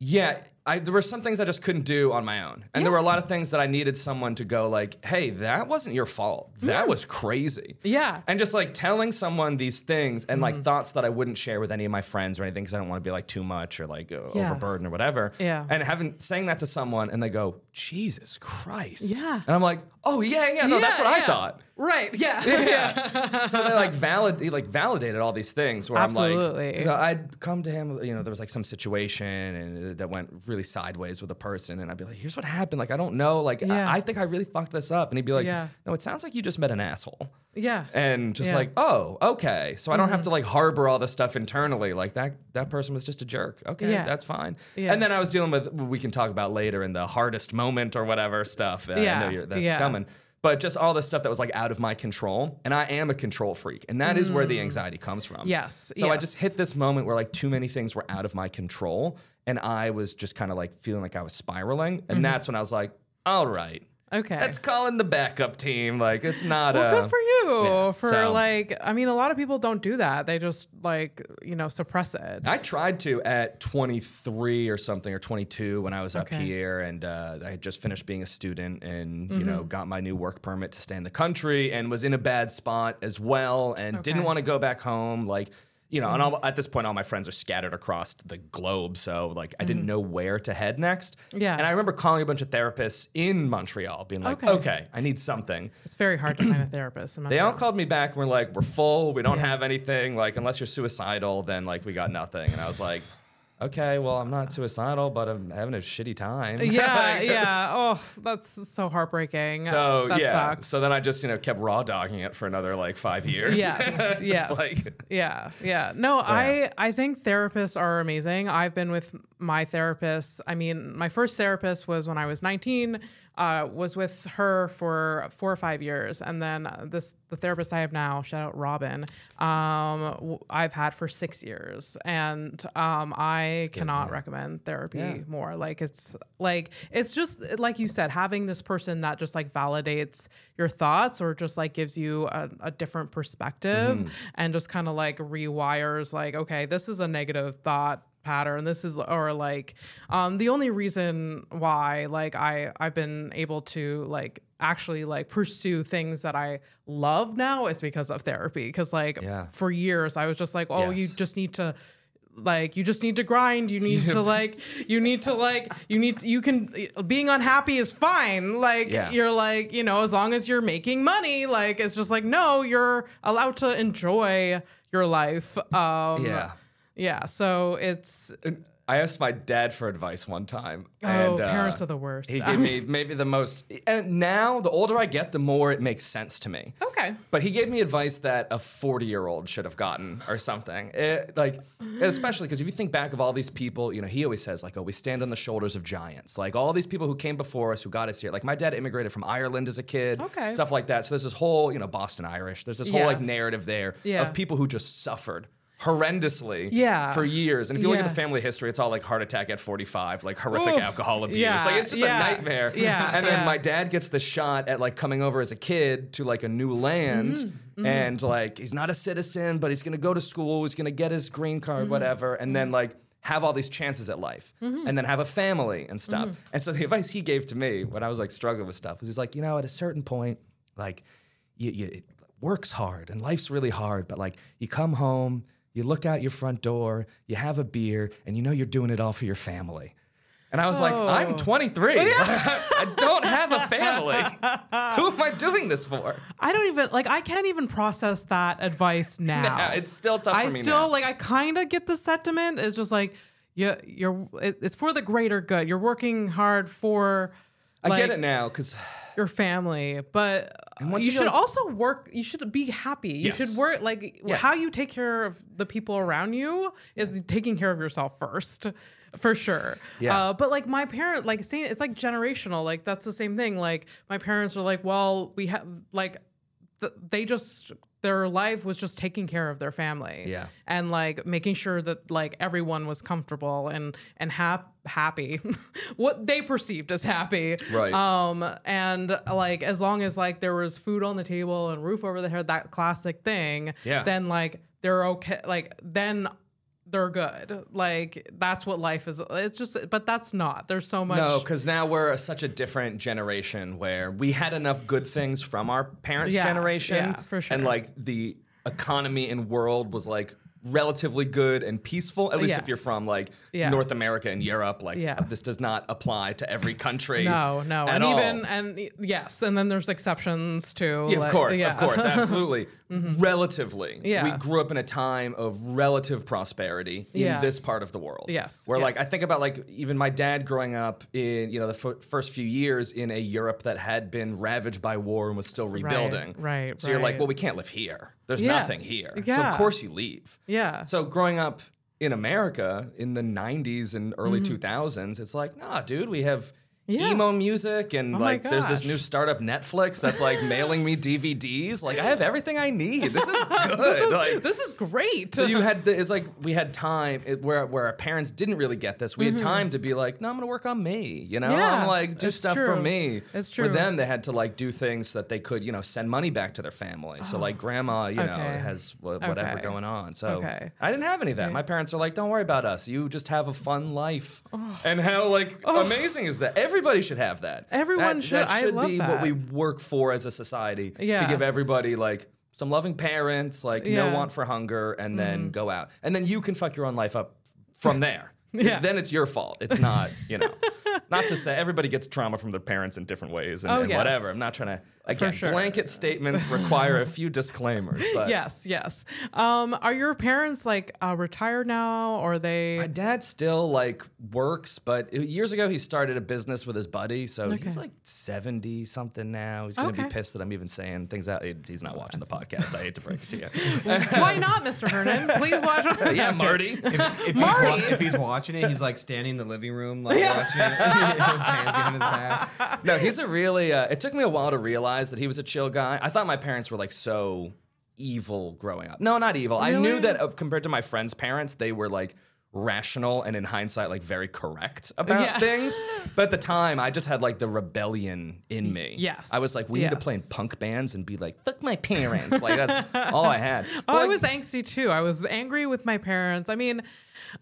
yeah, I, there were some things I just couldn't do on my own, and there were a lot of things that I needed someone to go like, "Hey, that wasn't your fault. That was crazy." Yeah. and just like telling someone these things and like thoughts that I wouldn't share with any of my friends or anything because I don't want to be like too much or like uh, Yeah. overburdened or whatever. Yeah. and having saying that to someone and they go, "Jesus Christ." Yeah. and I'm like, "Oh yeah, yeah, no, that's Yeah, what I thought." Right. Yeah. Yeah. so they like valid, like validated all these things where I'm like, so I'd come to him, you know, there was like some situation and that went really sideways with a person, and I'd be like, here's what happened. Like I don't know, like Yeah. I, I think I really fucked this up, and he'd be like, Yeah. no, it sounds like you just met an asshole. Yeah. And just Yeah. Mm-hmm. like, oh, okay. So I don't have to like harbor all this stuff internally. Like that that person was just a jerk. Okay, Yeah. that's fine. Yeah. And then I was dealing with we can talk about later in the hardest moment or whatever stuff. Uh, I Yeah. that's Yeah. coming. But just all this stuff that was like out of my control. And I am a control freak. And that is where the anxiety comes from. Mm. Yes, So I just hit this moment where like too many things were out of my control. And I was just kind of like feeling like I was spiraling. Mm-hmm. And that's when I was like, all right. Okay. That's calling the backup team. Like it's not. well, uh, good for you. yeah, for so- like, I mean, a lot of people don't do that. They just like, you know, suppress it. I tried to at 23 or something or 22 when I was up here, and uh, I had just finished being a student, and you Mm-hmm. know got my new work permit to stay in the country, and was in a bad spot as well, and didn't want to go back home. Like you know, and all, at this point, all my friends are scattered across the globe, so like I didn't know where to head next. Mm-hmm. Yeah. and I remember calling a bunch of therapists in Montreal, being like, Okay. "Okay, I need something." it's very hard to find a therapist. They all called me back and were like, "We're full. We don't have anything. Like, unless you're suicidal, then like we got nothing." And I was like, "Okay, well, I'm not suicidal, but I'm having a shitty time." Yeah, Like, yeah. Oh, that's so heartbreaking. So that yeah. sucks. So then I just you know kept raw dogging it for another like five years. yes yes like- yeah yeah no i i think therapists are amazing i've been with my therapist i mean my first therapist was when i was 19 uh, was with her for four or five years. And then this the therapist i have now shout out robin um, i've had for six years. And um, i cannot recommend therapy Yeah. more. Like it's like it's just like you said having this person that just like validates your thoughts or just like gives you a, a different perspective and just kind of like rewires like okay this is a negative thought pattern this is or like um the only reason why like i i've been able to like actually like pursue things that i love now is because of therapy because like Yeah. for years i was just like oh you just need to like you just need to grind you need to like you need to like you need you can being unhappy is fine like Yeah. you're like you know as long as you're making money like it's just like no you're allowed to enjoy your life um Yeah. Yeah so it's And I asked my dad for advice one time. oh and, uh, parents are the worst He gave me maybe the most. And now, the older I get, the more it makes sense to me. okay But he gave me advice that a 40 year old should have gotten or something. It- like, especially because if you think back of all these people, you know, he always says, like, oh, we stand on the shoulders of giants. Like, all these people who came before us, who got us here. Like, my dad immigrated from Ireland as a kid, Okay. stuff like that. So there's this whole, you know, Boston Irish, there's this whole, Yeah. like, narrative there Yeah. of people who just suffered horrendously Yeah. for years. And if you look at the family history, it's all like heart attack at 45, like horrific Oof. alcohol abuse. Yeah, Like, it's just yeah, a nightmare. yeah, And then yeah. my dad gets the shot at like coming over as a kid to like a new land Mm-hmm, and like he's not a citizen but he's gonna go to school he's gonna get his green card Mm-hmm. whatever and then like have all these chances at life and then have a family and stuff Mm-hmm. and so the advice he gave to me when i was like struggling with stuff was he's like you know at a certain point like you, you it works hard and life's really hard but like you come home you look out your front door you have a beer and you know you're doing it all for your family and I was like, I'm Oh. 23. I don't have a family. Who am I doing this for? i don't even like i can't even process that advice now it's still tough I for me still now. like I kind of get the sentiment. It's just like you you're it, it's for the greater good. You're working hard for I get it now because your family, but you you should go- also work. You should be happy. You Yes. should work like Yeah. how you take care of the people around you is taking care of yourself first. For sure. Yeah. Uh, but like my parent, like saying it's like generational. Like that's the same thing. Like my parents are like, well, we have like th- they just their life was just taking care of their family Yeah. and like making sure that like everyone was comfortable and and hap- happy what they perceived as happy Right. um and like as long as like there was food on the table and roof over the head that classic thing Yeah. then like they're okay like then they're good like that's what life is it's just but that's not there's so much no, because now we're such a different generation where we had enough good things from our parents' Yeah, generation, yeah, for sure. and like the economy and world was like relatively good and peaceful. At least Yeah. if you're from like Yeah. North America and Europe, like Yeah. this does not apply to every country. no no at and all. even and yes and then there's exceptions too Yeah, of course, of course, absolutely. Relatively, Yeah. we grew up in a time of relative prosperity in this part of the world. Yes, where like I think about like even my dad growing up in you know the f- first few years in a Europe that had been ravaged by war and was still rebuilding. right, So you're like, well, we can't live here. There's Yeah. nothing here. So of course you leave. yeah So growing up in America in the 90s and early Mm-hmm. 2000s, it's like, nah, dude, we have Yeah. emo music and Oh like there's this new startup Netflix that's like mailing me DVDs. Like I have everything I need. This is good. like this is great. so you had it's like we had time it, where where our parents didn't really get this. We had time to be like, no, I'm gonna work on me. You know, Mm-hmm. Yeah, I'm like do stuff for me. It's true. With them, they had to like do things that they could, you know, send money back to their family. So like grandma, you know, has wha- whatever Okay. going on. So Okay. I didn't have any of that. My parents are like, don't worry about us. You just have a fun life. And how like amazing is that? Everybody should have that. Everyone That- should. That I should be what we work for as a society yeah. to give everybody like some loving parents, like no Yeah. Mm-hmm. want for hunger, and then go out. And then you can fuck your own life up from there. Yeah. Then it's your fault. It's not, you know. not to say everybody gets trauma from their parents in different ways and, Oh, and yes. whatever. I'm not trying to again sure. blanket statements require a few disclaimers. But yes, yes. Um, are your parents like uh, retired now, or are they? My dad still like works, but years ago he started a business with his buddy. So he's like seventy something now. He's gonna Okay. be pissed that I'm even saying things out. He's not watching the podcast. I hate to break it to you. Why not, Mr. Hernon? Please watch. yeah, Marty. If, if, Marty! He's, wa- if he's watching it, he's like standing in the living room, like watching it, his hands behind his back. no, he's a really. Uh, it took me a while to realize that he was a chill guy. I thought my parents were like so evil growing up. No, not evil. I knew Really? that uh, compared to my friends' parents, they were like rational and in hindsight like very correct about Yeah. things but at the time i just had like the rebellion in me Yes. i was like we need to play in punk bands and be like fuck my parents like that's all i had Oh, But, I like, was angsty too. I was angry with my parents. I mean,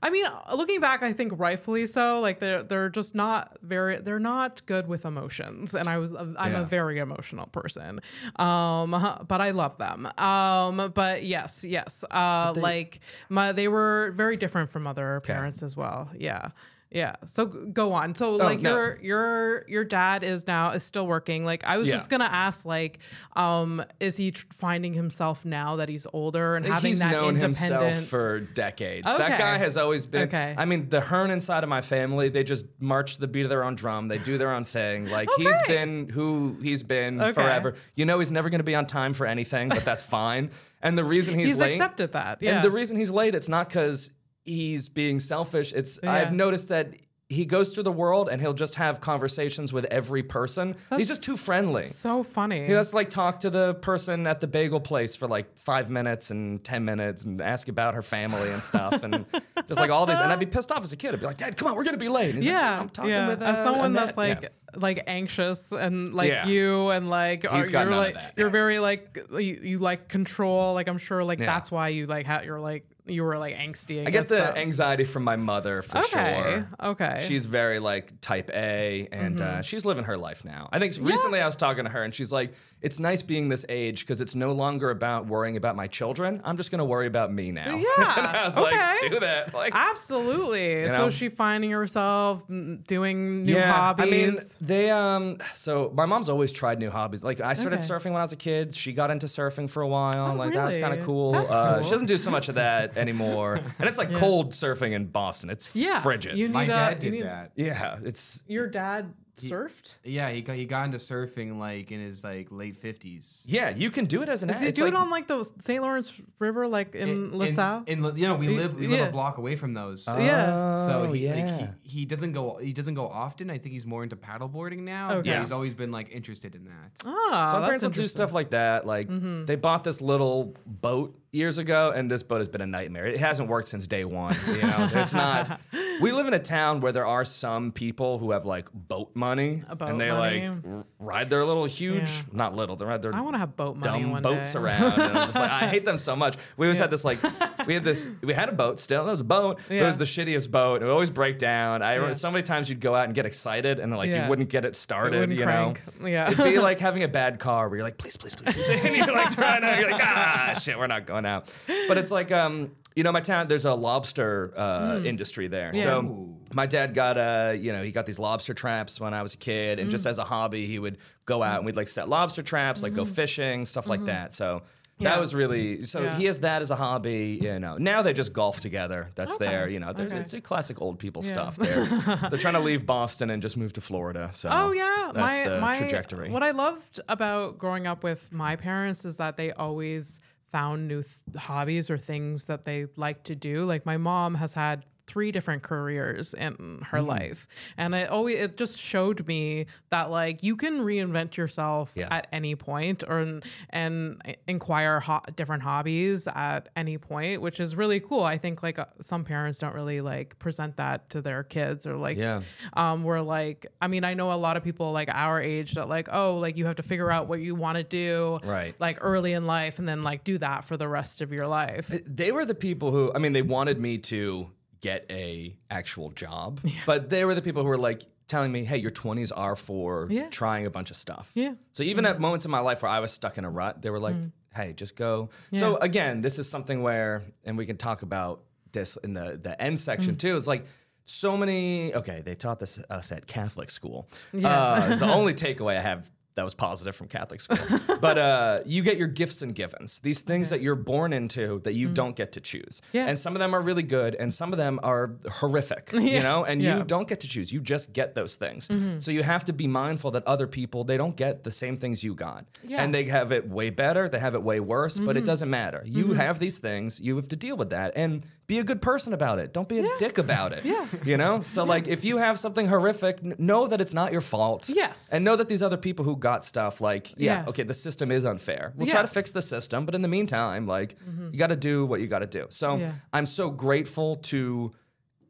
I mean, looking back, I think rightfully so. Like they're they're just not very they're not good with emotions, and I was I'm Yeah. a very emotional person. Um, but I love them. Um, but yes, yes. Uh, like my they were very different from other parents as well. Yeah. Yeah. So go on. So like Oh, no. your your your dad is now is still working. Like I was Yeah. just gonna ask, like, um, is he tr- finding himself now that he's older and having he's that known independent? himself for decades. That guy has always been. Okay. I mean, the Hernon side of my family, they just march the beat of their own drum. They do their own thing. Like he's been who he's been Okay. forever. You know, he's never going to be on time for anything, but that's fine. And the reason he's, He's late, accepted that. Yeah. and the reason he's late, it's not because he's being selfish. It's I've noticed that. He goes through the world and he'll just have conversations with every person. he's just too friendly. so funny. He has to like talk to the person at the bagel place for like five minutes and ten minutes and ask about her family and stuff and just like all these. And I'd be pissed off as a kid. I'd be like, Dad, come on, we're gonna be late. He's like, yeah, I'm talking yeah. with uh, As someone Annette." that's like Yeah. like anxious and like Yeah. you and like are, you're like you're very like you, you like control. Like I'm sure like Yeah. that's why you like how you're like you were like angsty. I, I get the though. anxiety from my mother for Okay, sure. okay. She's very like type A, and uh, she's living her life now. I think recently I was talking to her, and she's like, "It's nice being this age because it's no longer about worrying about my children. I'm just gonna worry about me now." Yeah, and I was okay. like, "Do that." Like, Absolutely. know? So she finding herself mm, doing new yeah, hobbies. I mean, they um. So my mom's always tried new hobbies. Like I started Okay. surfing when I was a kid. She got into surfing for a while. Oh, like that was kind of really? cool. That's Uh, cool. She doesn't do so much of that anymore. and it's like cold surfing in Boston. It's yeah, frigid. You need My a- dad you did need- that. yeah, it's Your dad surfed? Yeah, he got he got into surfing like in his like late fifties. yeah. You can do it as an. Does he it's do it like- on like the St. Lawrence River, like in, LaSalle? In, in, you know, we live we live yeah. a block away from those. yeah. So Oh, he, yeah. like, he he doesn't go he doesn't go often. I think he's more into paddleboarding now. Okay. Yeah, Yeah. he's always been like interested in that. Ah, So my that's parents will do stuff like that. Like they bought this little boat years ago, and this boat has been a nightmare. It hasn't worked since day one. You know, it's not. We live in a town where there are some people who have like boat money, boat and they money. like r- ride their little huge, Yeah. not little, they ride their I want to have boat money dumb boats day. around. And I'm just like, I hate them so much. We always had this like, we had this, we had a boat still. It was a boat. It was the shittiest boat. It would always break down. I remember Yeah. so many times you'd go out and get excited, and then like Yeah. you wouldn't get it started. wouldn't you crank. know, Yeah. it'd be like having a bad car where you're like, please, please, please, please. and you're like trying to, you're like, ah, shit, we're not going out. But it's like, um, you know, my town, there's a lobster uh, industry there. Hmm. Yeah. So Ooh. my dad got, a, you know, he got these lobster traps when I was a kid. And Mm. just as a hobby, he would go out and we'd like set lobster traps, like go fishing, stuff like that. So that Mm-hmm. Yeah. was really, so Yeah. he has that as a hobby, you know. Now they just golf together. That's Okay. their, you know, Okay. it's a classic old people Yeah. stuff. They're, they're trying to leave Boston and just move to Florida. So Oh yeah, that's my the my trajectory. What I loved about growing up with my parents is that they always found new th- hobbies or things that they like to do. Like my mom has had three different careers in her Mm. life. And it always it just showed me that like you can reinvent yourself Yeah. at any point or and inquire ho- different hobbies at any point, which is really cool. I think like uh, some parents don't really like present that to their kids or like Yeah. um we're like I mean I know a lot of people like our age that like oh like you have to figure out what you want to do Right. like early in life and then like do that for the rest of your life. They were the people who, I mean, they wanted me to get a actual job, but they were the people who were like telling me, "Hey, your 20s are for Yeah. trying a bunch of stuff." Yeah. So even at moments in my life where I was stuck in a rut, they were like, "Hey, just go." So again, this is something where, and we can talk about this in the the end section too. It's like. So many. Okay, they taught this us at Catholic school. Yeah. Uh, it's the only takeaway I have that was positive from Catholic school. but uh, you get your gifts and givens, these things that you're born into that you don't get to choose. Mm. Yeah. And some of them are really good, and some of them are horrific. You know, and Yeah. Mm-hmm. you don't get to choose. You just get those things. So you have to be mindful that other people they don't get the same things you got, Yeah. Mm-hmm. and they have it way better. They have it way worse, but it doesn't matter. You have these things. You have to deal with that, and be a good person about it. Don't be a dick about it. Yeah. You know. So like, if you have something horrific, know that it's not your fault. Yes. And know that these other people who got stuff like, yeah, Yeah. okay, the system is unfair. We'll Yeah. try to fix the system, but in the meantime, like, you got to do what you got to do. So Yeah. I'm so grateful to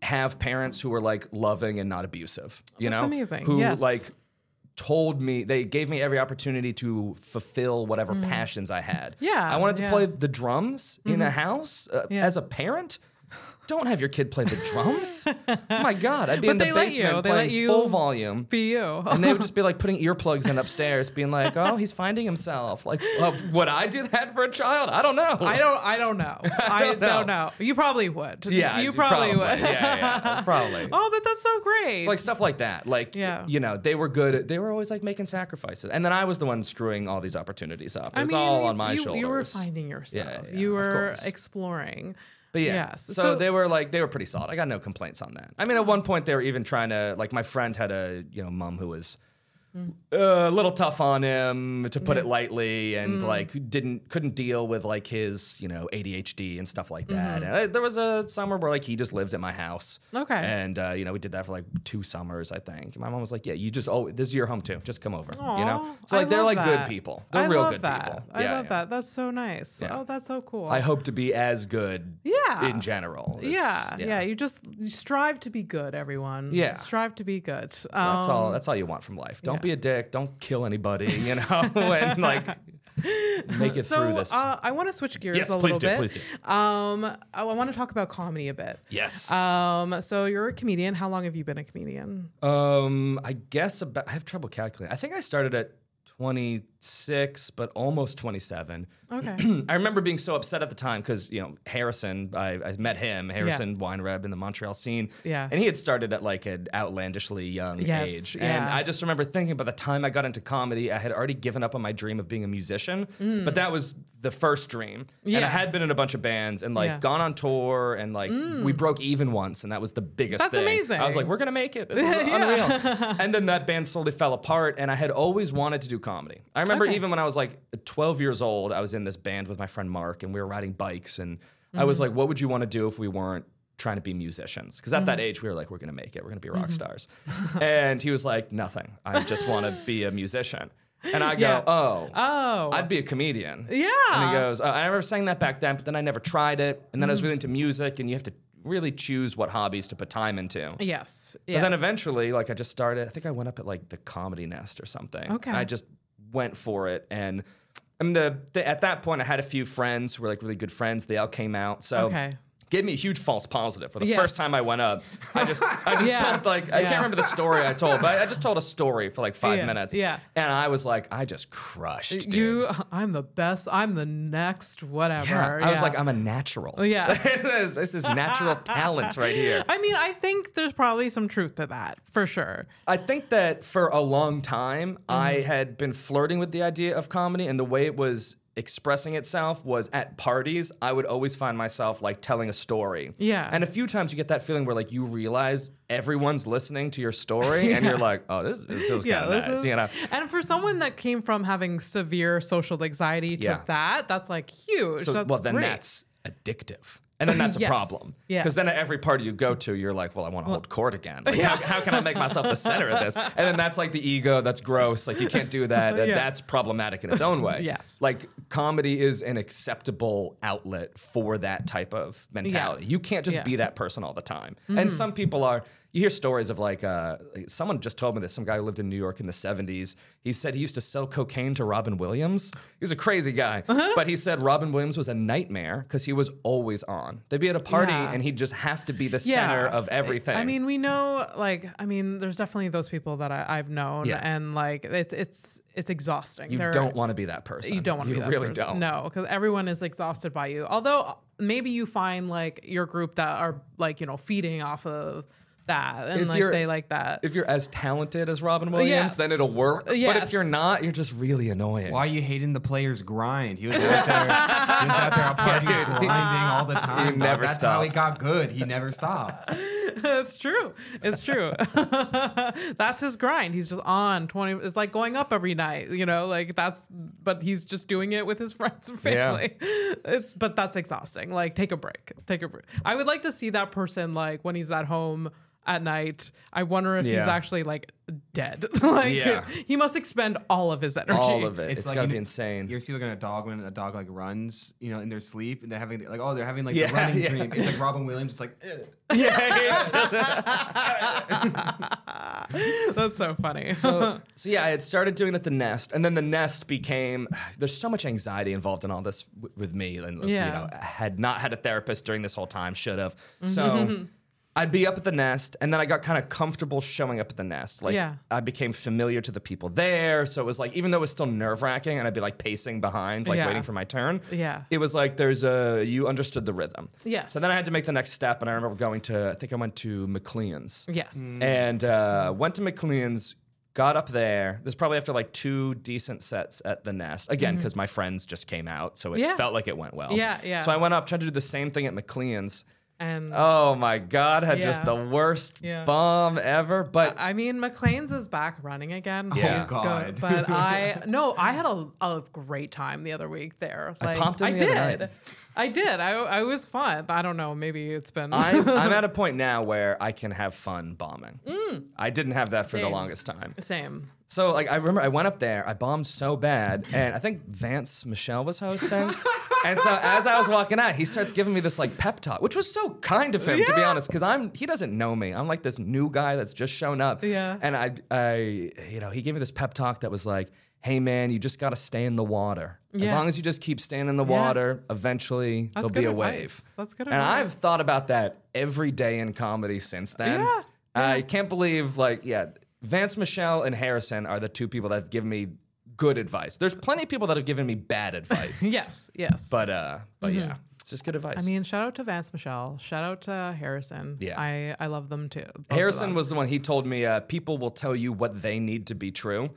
have parents who are like loving and not abusive. You That's know, amazing. Who Yes. like told me they gave me every opportunity to fulfill whatever passions I had. Mm. Yeah, I wanted to. Mm-hmm. play the drums in a house uh, as a parent. Don't have your kid play the drums. oh my God, I'd be But in the they let you. basement They let playing you full volume Be you. and they would just be like putting earplugs in upstairs, being like, "Oh, he's finding himself." Like, uh, would I do that for a child? I don't know. I don't. I don't know. I don't don't, know. know. You probably would. Yeah, you probably, would. Yeah, yeah, probably. oh, but that's so great. It's like stuff like that. Like, Yeah. you know, they were good. At, they were always like making sacrifices, and then I was the one screwing all these opportunities up. I It's mean, all on my you, shoulders. You were finding yourself. Yeah, yeah, you were exploring. But yeah, Yes. so, So- they were like they were pretty solid. I got no complaints on that. I mean, at one point they were even trying to like my friend had a you know mom who was a little tough on him to put it lightly, and Mm. like didn't couldn't deal with like his you know ADHD and stuff like that. Mm-hmm. And I, there was a summer where like he just lived at my house. Okay. and uh, you know we did that for like two summers, I think. My mom was like, "Yeah, you just oh this is your home too. Just come over." you know, Aw, so like I they're love like good people. They're I real love good that. people. I Yeah, love yeah. that. That's so nice. Yeah. Oh, that's so cool. I hope to be as good. Yeah. In general. It's- yeah, yeah, You just you strive to be good, everyone. Yeah. strive to be good. That's Um, all. That's all you want from life. Don't yeah. Be a dick. Don't kill anybody. You know, and like make it so through this. Uh, I want to switch gears Yes, a please little do, bit. please do. Um, I, want to talk about comedy a bit. yes. Um, so you're a comedian. How long have you been a comedian? um, I guess about. I have trouble calculating. I think I started at 26, but almost 27. Okay. I remember being so upset at the time because you know Harrison. I, I met him, Harrison Weinreb, in the Montreal scene. Yeah. and he had started at like an outlandishly young Yes, age, and yeah. I just remember thinking by the time I got into comedy, I had already given up on my dream of being a musician. But that was the first dream, and I Mm. Had been in a bunch of bands and like Yeah. Mm. gone on tour, and like we broke even once, and that was the biggest. That's thing. amazing. I was like, we're gonna make it. This is unreal. and then that band slowly fell apart, and I had always wanted to do comedy. I remember Okay. even when I was like 12 years old, I was in this band with my friend Mark, and we were riding bikes, and I Mm-hmm. was like, what would you want to do if we weren't trying to be musicians? Because at that Mm-hmm. age, we were like, we're gonna make it. We're gonna be rock stars. and he was like, nothing. I just want to be a musician. And I go, Yeah. oh, Oh. I'd be a comedian. Yeah. And he goes, oh, I remember saying that back then, but then I never tried it. And then I was Mm. really into music, and you have to really choose what hobbies to put time into. yes. But then eventually, like I just started. I think I went up at like the Comedy Nest or something. Okay. I just went for it, and I mean the, the at that point I had a few friends who were like really good friends. They all came out, so Okay. Gave me a huge false positive for the Yes. first time I went up. I just I just Yeah. told like I can't remember the story I told, but I, I just told a story for like five Yeah. minutes. Yeah. And I was like, I just crushed. Dude. You, I'm the best. I'm the next whatever. Yeah. I was like, I'm a natural. Yeah. this, this is natural talent right here. I mean, I think there's probably some truth to that for sure. I think that for a long time, I Mm-hmm. had been flirting with the idea of comedy, and the way it was expressing itself was at parties. I would always find myself like telling a story. Yeah. And a few times you get that feeling where like you realize everyone's listening to your story, and you're like, oh, this, this feels kind of nice, is- you know. And for someone that came from having severe social anxiety to Yeah. that, that's like huge. So that's well, then great. that's addictive. And then that's a Yes. problem. Yes. Because then at every party you go to, you're like, well, I want to hold court again. Like, how, how can I make myself the center of this? And then that's like the ego. That's gross. Like, you can't do that. Yeah. That's problematic in its own way. Yes. Like, comedy is an acceptable outlet for that type of mentality. You can't just Yeah. be that person all the time. And mm-hmm. some people are, you hear stories of like, uh, like, someone just told me this. Some guy who lived in New York in the 70s. He said he used to sell cocaine to Robin Williams. He was a crazy guy. Uh-huh. But he said Robin Williams was a nightmare because he was always on. They'd be at a party Yeah. and he'd just have to be the center of everything. I mean, we know, like, I mean, there's definitely those people that I, I've known, Yeah. and like, it's it's it's exhausting. you They're- don't want to be that person. You don't want to be that really person. don't. No, because everyone is exhausted by you. Although maybe you find like your group that are like you know feeding off of that, and If like you're- they like that. If you're as talented as Robin Williams, Yes. then it'll work. But if you're not, you're just really annoying. Why are you hating the player's grind? He was out there, he was out there at parties grinding all the time. dog. never That's how he got good. He never stopped. it's true. It's true. that's his grind. He's just on 20 it's like going up every night, you know, like that's but he's just doing it with his friends and Yeah. family. It's but that's exhausting. Like take a break. Take a break. I would like to see that person like when he's at home at night. I wonder if he's actually like dead. like Yeah. he must expend all of his energy. All of it. It's it's like gotta you be insane. You ever see like a dog when a dog like runs, you know, in their sleep and they're having like oh they're having like Yeah, the running yeah. dream. It's like Robin Williams. It's like "Ugh." That's so funny. so, so yeah, I had started doing it at the Nest, and then the Nest became. There's so much anxiety involved in all this w- with me, and you Yeah. know, I had not had a therapist during this whole time. Should have. Mm-hmm. So. I'd be up at the nest, and then I got kind of comfortable showing up at the nest. Like Yeah. I became familiar to the people there, so it was like even though it was still nerve wracking, and I'd be like pacing behind, like Yeah. waiting for my turn. Yeah. it was like there's a you understood the rhythm. Yes. So then I had to make the next step, and I remember going to I think I went to McLean's yes. and uh, went to McLean's. Got up there. This is probably after like two decent sets at the Nest. Again, because my friends just came out, so it Mm-hmm. Yeah. felt like it went well. Yeah, yeah. So I went up, tried to do the same thing at McLean's. And Oh my God, had just the worst Yeah. bomb ever. But I mean, McLean's is back running again. Yeah. Oh, God. good. But I no, I had a, a great time the other week there. Like popped in I the other did. night. I did. I I was fun. I don't know. Maybe it's been. I'm, I'm at a point now where I can have fun bombing. I didn't have that for the Mm. Longest time. Same. So like I remember I went up there, I bombed so bad, and I think Vance Michelle was hosting. and so as I was walking out, he starts giving me this like pep talk, which was so kind of him to be honest, because I'm he doesn't know me. I'm like this new guy that's just shown up. Yeah. And I I you know, he gave me this pep talk that was like, hey man, you just gotta stay in the water. As long as you just keep staying in the Yeah. water, eventually That's there'll be a advice. wave. That's good And advice. I've thought about that every day in comedy since then. Yeah, I can't believe, like, yeah, Vance Michelle and Harrison are the two people that have given me good advice. There's plenty of people that have given me bad advice, Yes. Yes. but uh, but yeah, it's just good advice. Mm-hmm. I mean, shout out to Vance Michelle. Shout out to Harrison. Yeah. I I love them too. Harrison them. was the one. He told me uh, people will tell you what they need to be true.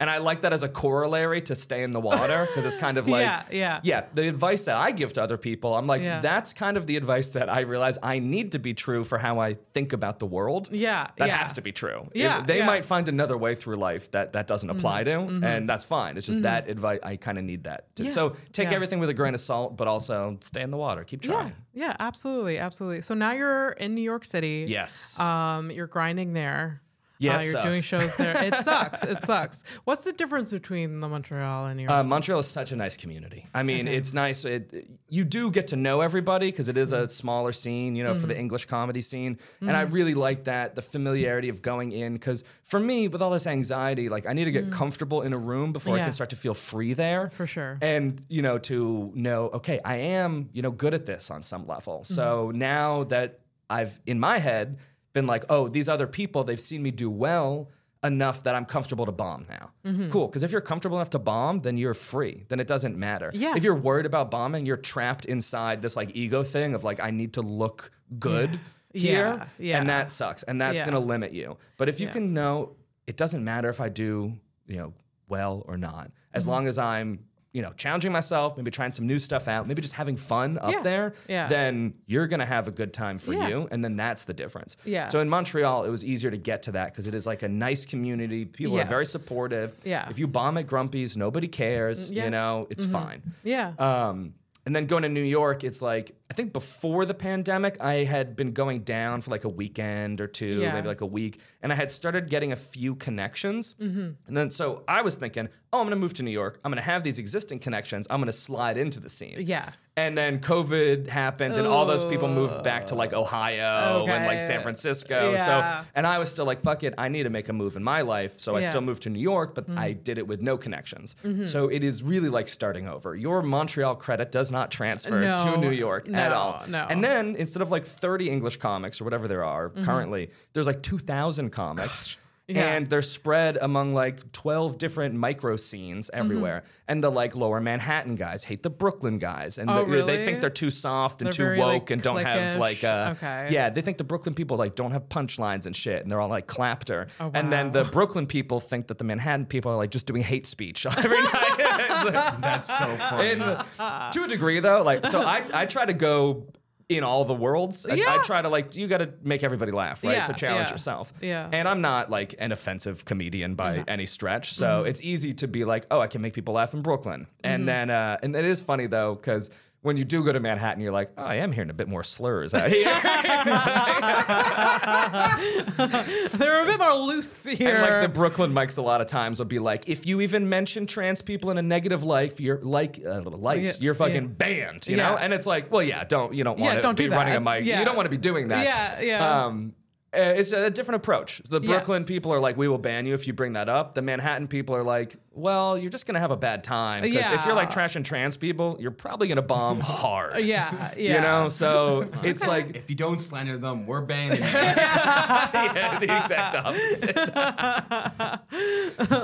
And I like that as a corollary to stay in the water because it's kind of like, Yeah, yeah. yeah. The advice that I give to other people, I'm like, Yeah. that's kind of the advice that I realize I need to be true for how I think about the world. Yeah, that yeah. has to be true. Yeah, they yeah. might find another way through life that that doesn't mm-hmm, apply to, mm-hmm. and that's fine. It's just mm-hmm. that advice. I kind of need that. To- So take yeah. everything with a grain of salt, but also stay in the water. Keep Yeah. trying. Yeah. Absolutely. Absolutely. So now you're in New York City. Yes. Um, you're grinding there. Yeah, Uh, it you're doing shows there. It sucks. It sucks. What's the difference between the Montreal and your? Uh, Montreal is such a nice community. I mean, it's nice. It, you do get to know everybody because it is Mm-hmm. a smaller scene, you know, for the English comedy scene. And I really like that the familiarity of going in because for me, with all this anxiety, like I need to get comfortable in a room before I Mm. Can start to feel free there. For sure. And you know, to know, okay, I am, you know, good at this on some level. So Mm-hmm. now that I've in my head been like, oh, these other people, they've seen me do well enough that I'm comfortable to bomb now. Mm-hmm. Cool. Because if you're comfortable enough to bomb, then you're free. Then it doesn't matter. Yeah. If you're worried about bombing, you're trapped inside this like ego thing of like, I need to look good Yeah. here. Yeah, yeah. And that sucks. And that's Yeah. gonna limit you. But if you can know it doesn't matter if I do, you know, well or not. Mm-hmm. As long as I'm, you know, challenging myself, maybe trying some new stuff out, maybe just having fun up Yeah. there, Yeah. then you're gonna have a good time for Yeah. you. And then that's the difference. Yeah. So in Montreal, it was easier to get to that because it is like a nice community. People are very supportive. Yeah. If you bomb at Grumpy's, nobody cares. yeah. You know, it's fine. yeah. Um, and then going to New York, it's like I think before the pandemic, I had been going down for like a weekend or two, Yeah. maybe like a week, and I had started getting a few connections. Mm-hmm. And then so I was thinking, oh, I'm gonna move to New York. I'm gonna have these existing connections. I'm gonna slide into the scene. Yeah. And then COVID happened, and all those people moved back to like Ohio and like San Francisco. Yeah. So, and I was still like, fuck it, I need to make a move in my life. So I Yeah. Mm-hmm. still moved to New York, but I did it with no connections. So it is really like starting over. Your Montreal credit does not transfer No. to New York at all. no. And then instead of like 30 English comics or whatever there are Mm-hmm. currently, there's like 2,000 comics. Yeah. And they're spread among like 12 different micro scenes Mm-hmm. everywhere. And the like lower Manhattan guys hate the Brooklyn guys. And Oh, the- they think they're too soft and They're too very, woke like, and don't have like uh Okay. yeah they think the brooklyn people like don't have punchlines and shit and they're all like clapter Oh, wow. and then the brooklyn people think that the manhattan people are like just doing hate speech every night like- That's so funny. and, to a degree though like so i i try to go in all the worlds I, I try to like you got to make everybody laugh right? Yeah, so challenge yeah, yourself. Yeah. and i'm not like an offensive comedian by any stretch. So Mm-hmm. it's easy to be like oh i can make people laugh in brooklyn. And then uh and it is funny though because when you do go to Manhattan, you're like, oh, I am hearing a bit more slurs out here. They're a bit more loose here. And like the Brooklyn mics, a lot of times will be like, if you even mention trans people in a negative light, you're like uh, light, Yeah, you're fucking yeah. banned, you Yeah. know. And it's like, well, yeah, don't you don't want to don't be running a mic. You don't want to be doing that. Yeah, yeah. Um, it's a different approach. The Brooklyn Yes. people are like, we will ban you if you bring that up. The Manhattan people are like, well, you're just gonna have a bad time because if you're like Yeah. trashing trans people, you're probably gonna bomb hard. yeah, yeah. You know, so it's like if you don't slander them, we're banning you. yeah, the exact opposite.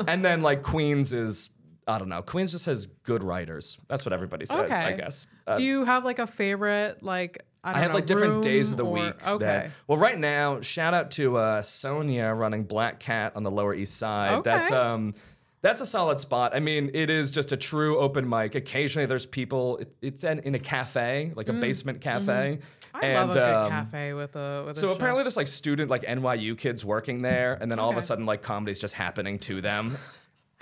and then like Queens is I don't know. Queens just has good writers. That's what everybody says, Okay. I guess. Uh, Do you have like a favorite like I, don't I have know, like different days of the or- week. Okay. That, well, right now, shout out to uh, Sonia running Black Cat on the Lower East Side. Okay. That's um, that's a solid spot. I mean, it is just a true open mic. Occasionally, there's people. It, it's in, in a cafe, like a basement cafe. Mm. I and, love a good um, cafe with a with a So show. apparently there's like student like NYU kids working there, and then all of a sudden like comedy's just happening to them.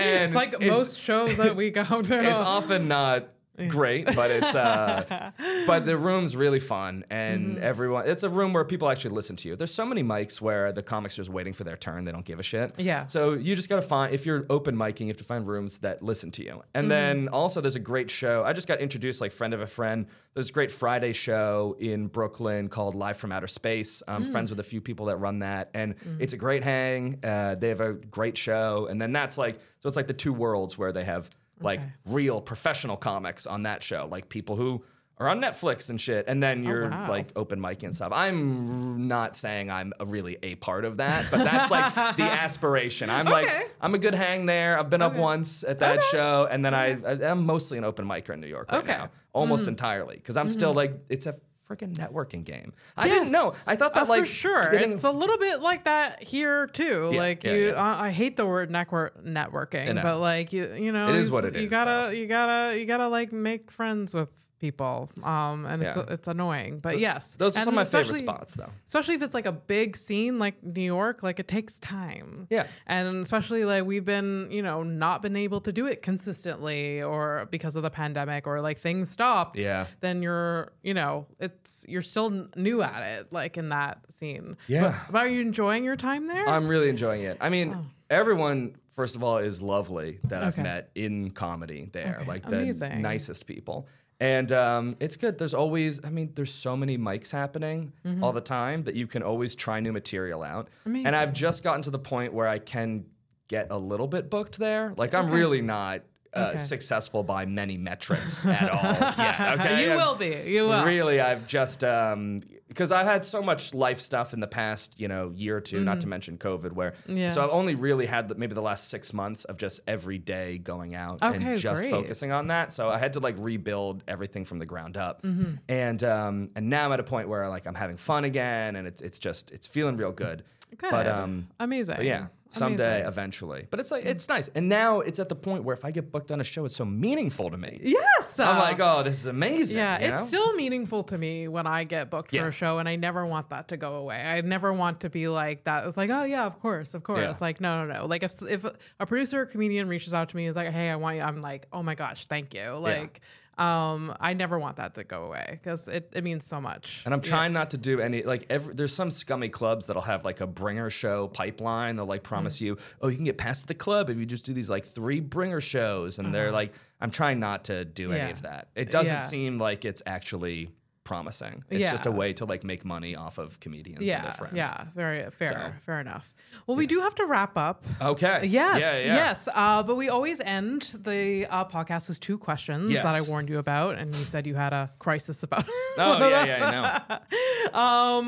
And it's like most shows that we go to. it's often not great, but it's uh but the room's really fun and Mm-hmm. everyone it's a room where people actually listen to you. There's so many mics where the comics are just waiting for their turn, they don't give a shit. Yeah. So you just gotta find if you're open micing, you have to find rooms that listen to you. And Mm-hmm. then also there's a great show. I just got introduced like friend of a friend. There's a great Friday show in Brooklyn called Live from Outer Space. I'm Mm. friends with a few people that run that, and Mm-hmm. it's a great hang. Uh, they have a great show, and then that's like so it's like the two worlds where they have like Okay. real professional comics on that show, like people who are on Netflix and shit, and then you're Oh, wow. like open mic and stuff. I'm not saying I'm a really a part of that, but that's like the aspiration. I'm Okay. like I'm a good hang there. I've been up once at that show, and then I I'm mostly an open micer in New York right Okay. now, almost Mm-hmm. entirely, because I'm still like it's a freaking networking game. I didn't know. I thought that Uh, like for sure. getting- It's a little bit like that here too. Yeah, like yeah, you, yeah. Uh, I hate the word network networking, but like you, you know, It is what it You is, gotta, you gotta, you gotta like make friends with people. Um, and it's Yeah. it's annoying, but yes, those are And some of my favorite spots, though. Especially if it's like a big scene like New York, like it takes time. Yeah. And especially like we've been, you know, not been able to do it consistently or because of the pandemic or like things stopped. Yeah. Then you're, you know, it's you're still new at it, like in that scene. Yeah. But, but are you enjoying your time there? I'm really enjoying it. I mean, everyone, first of all, is lovely that I've Oh. Met in comedy there, Okay, like the amazing. nicest people. And um, it's good. There's always, I mean, there's so many mics happening Mm-hmm. all the time that you can always try new material out. And I've just gotten to the point where I can get a little bit booked there. Like, I'm really not uh, Okay. successful by many metrics at all. Yeah, okay. you I'm- will be. You will. Really, I've just um because I've had so much life stuff in the past, you know, year or 2 not to mention COVID, where Mm-hmm. Yeah. so I've only really had the, maybe the last six months of just every day going out Okay, and just great. focusing on that. So I had to like rebuild everything from the ground up, Mm-hmm. and um and now I'm at a point where like I'm having fun again, and it's it's just it's feeling real good. Good. But um. amazing. But yeah, someday, Amazing. eventually. But it's like it's nice, and now it's at the point where if I get booked on a show, it's so meaningful to me. Yes. I'm uh, like, oh, this is amazing. Yeah, you it's know? still meaningful to me when I get booked Yeah. for a show, and I never want that to go away. I never want to be like that. It's like, oh yeah, of course, of course. Yeah. Like, no, no, no. Like if if a producer or comedian reaches out to me, is like, hey, I want you. I'm like, oh my gosh, thank you. Like. Um, I never want that to go away because it, it means so much. And I'm trying not to do any like every, there's some scummy clubs that'll have like a bringer show pipeline. They'll like promise you, oh, you can get past the club if you just do these like three bringer shows. And they're like, I'm trying not to do any Uh-huh. Of that. It doesn't Yeah. seem like it's actually promising. It's just a way to like make money off of comedians and Yeah, their friends. yeah, very fair, So. fair enough. Well, we do have to wrap up. Okay. Yes, Yeah, yeah. yes. Uh, but we always end the uh, podcast with two questions Yes. that I warned you about, and you said you had a crisis about. Oh yeah, yeah, I know.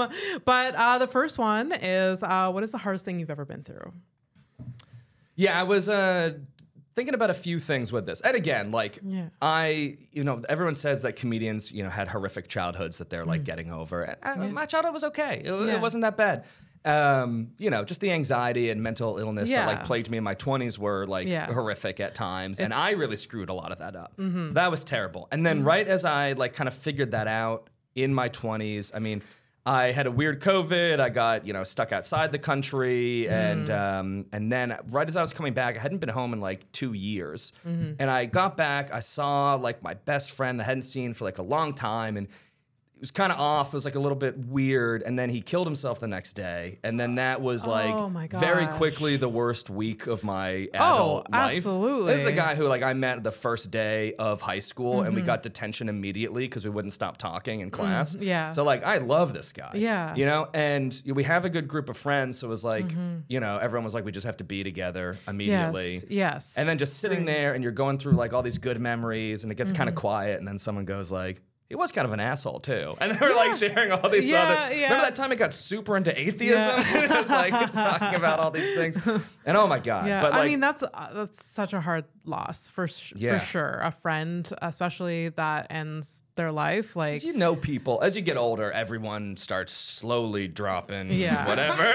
um, but uh, the first one is, uh, what is the hardest thing you've ever been through? Yeah, I was uh, thinking about a few things with this. And again, like Yeah. I, you know, everyone says that comedians, you know, had horrific childhoods that they're like getting over. And, uh, My childhood was okay. It, Mm. Yeah. it wasn't that bad. Um, you know, just the anxiety and mental illness that like plagued me in my 20s were like Yeah. horrific at times. and I Mm-hmm. really screwed a lot of that up. So that was terrible. And then right as I like kind of figured that out in my 20s, I mean, I had a weird COVID. I got you know stuck outside the country, and Mm. um, and then right as I was coming back, I hadn't been home in like two years, Mm-hmm. and I got back. I saw like my best friend that I hadn't seen for like a long time, and it was kind of off. It was like a little bit weird, and then he killed himself the next day, and then that was like Oh my very gosh. quickly the worst week of my Oh, adult life. absolutely. This is a guy who like I met the first day of high school, and we got detention immediately because we wouldn't stop talking in class. Mm-hmm. yeah. So like I love this guy. Yeah. You know, and we have a good group of friends, so it was like you know everyone was like we just have to be together immediately. Yes, yes. And then just sitting there and you're going through like all these good memories and it gets kind Mm-hmm. of quiet and then someone goes like, he was kind of an asshole too. And they were like sharing all these Yeah, other yeah. Remember that time it got super into atheism? it's like talking about all these things. And oh my God. Yeah, but like I mean that's uh, that's such a hard loss for sh- Yeah. for sure. A friend, especially that ends their life, like you know people, as you get older, everyone starts slowly dropping Yeah. whatever. it,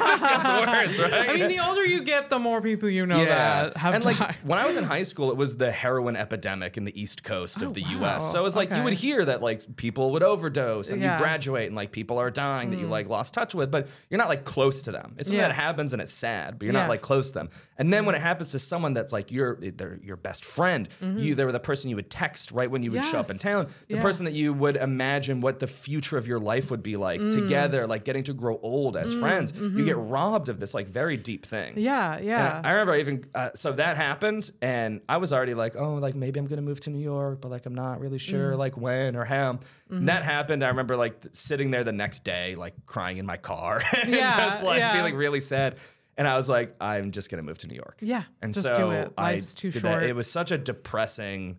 just, gets worse, right? I mean, the older you get, the more people you know that have and died. like when I was in high school, it was the heroin epidemic in the East Coast of the U.S. So it was like you would hear that like people would overdose and Yeah. Mm. you graduate and like people are dying that you like lost touch with, but you're not like close to them. It's something Yeah. that happens and it's sad, but you're Yeah. not like close to them. And then when it happens to someone that's like your they're your best friend, you they were the person you would text right when you would show up in Mm-hmm. Town, the Yeah. person that you would imagine what the future of your life would be like Mm. together, like getting to grow old as friends. You get robbed of this like very deep thing. Mm-hmm. yeah, And yeah. I remember even uh, so that happened, and I was already like, oh, like maybe I'm gonna move to New York, but like I'm not really sure Mm. like when or how. Mm-hmm. And that happened. I remember like sitting there the next day, like crying in my car, and Yeah, just like yeah. feeling really sad. And I was like, I'm just gonna move to New York. Yeah, and just so do it. I too did short. Mm. That. It was such a depressing.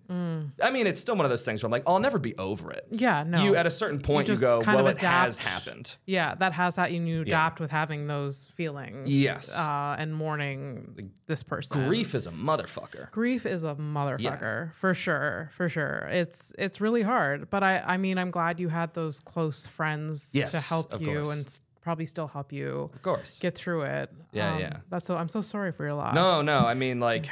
I mean, it's still one of those things where I'm like, I'll never be over it. Yeah, no. You at a certain point, you, just go, kind well, it has happened. yeah, that has that and you adapt with having those feelings. Yes. uh, and mourning this person. Grief is a motherfucker. Grief is a motherfucker for sure, for sure. It's it's really hard, but I I mean I'm glad you had those close friends Yes, to help you course. and probably still help you Of course. get through it. Yeah, Um, yeah. That's so I'm so sorry for your loss. No, no. I mean, like,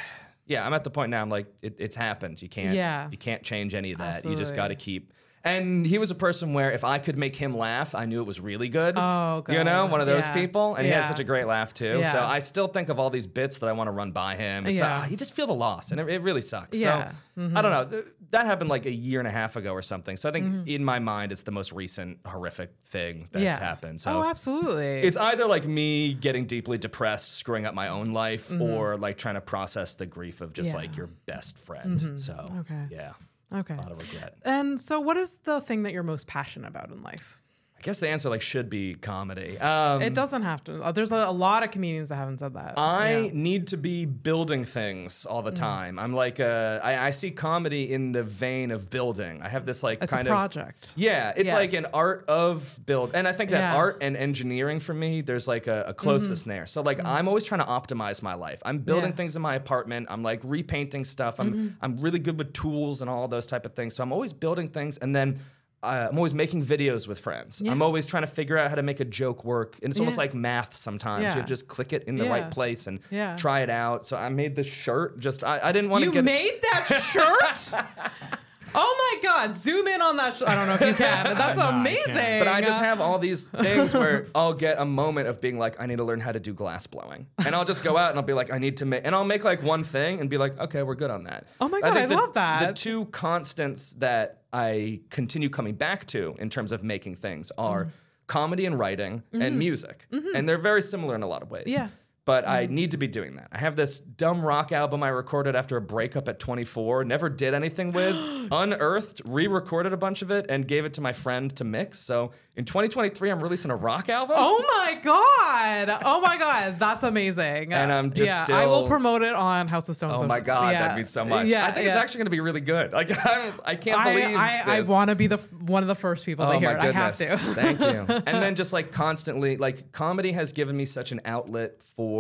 yeah, I'm at the point now. I'm like, it, it's happened. You can't. Yeah. You can't change any of that. You just got to keep. And he was a person where if I could make him laugh, I knew it was really good. Oh, God. You know, one of those Yeah. people. And he had such a great laugh too. Yeah. So I still think of all these bits that I want to run by him. It's Yeah. uh, you just feel the loss, and it, it really sucks. Yeah. Mm-hmm. I don't know. That happened like a year and a half ago or something. So I think Mm-hmm. in my mind, it's the most recent horrific thing that's yeah. happened. So oh, absolutely. it's either like me getting deeply depressed, screwing up my own life, or like trying to process the grief of just Mm-hmm. Yeah. like your best friend. So, Okay. yeah, okay. a lot of regret. And so, what is the thing that you're most passionate about in life? I guess the answer like should be comedy. Um, It doesn't have to. uh, There's a, a lot of comedians that haven't said that. I Yeah. need to be building things all the time. I'm like, uh, I, I see comedy in the vein of building. I have this like It's kind a of project. Yeah, it's like an art of build. And I think that Yeah. Mm-hmm. art and engineering for me, there's like a, a closeness there. So like I'm always trying to optimize my life. I'm building Yeah. things in my apartment. I'm like repainting stuff. I'm Mm-hmm. I'm really good with tools and all those type of things. So I'm always building things and then uh, I'm always making videos with friends. I'm always trying to figure out how to make a joke work. And it's almost Yeah. like math sometimes. Yeah. You just click it in the Yeah. right place and Yeah. try it out. So I made this shirt. Just I, I didn't want to get. You made that shirt? Oh my God! Zoom in on that. Sh- I don't know if you can. but That's No, I amazing. But I just have all these things where I'll get a moment of being like, I need to learn how to do glass blowing, and I'll just go out and I'll be like, I need to make, and I'll make like one thing and be like, okay, we're good on that. Oh my God, think I the, love that. The two constants that I continue coming back to in terms of making things are Mm-hmm. comedy and writing and music, and they're very similar in a lot of ways. Yeah. But I mm-hmm. need to be doing that. I have this dumb rock album I recorded after a breakup at 24, never did anything with, unearthed, re recorded a bunch of it, and gave it to my friend to mix. So in 2023, I'm releasing a rock album. Oh my god! Oh my god, that's amazing. And I'm just yeah. I will promote it on House of Stones. Oh my God, yeah. that means so much. Yeah, I think it's actually going to be really good. Like, I'm, I can't I, believe I, I this. want to be the one of the first people to Oh hear my it. goodness. I have to. Thank you. And then just like constantly, like comedy has given me such an outlet for,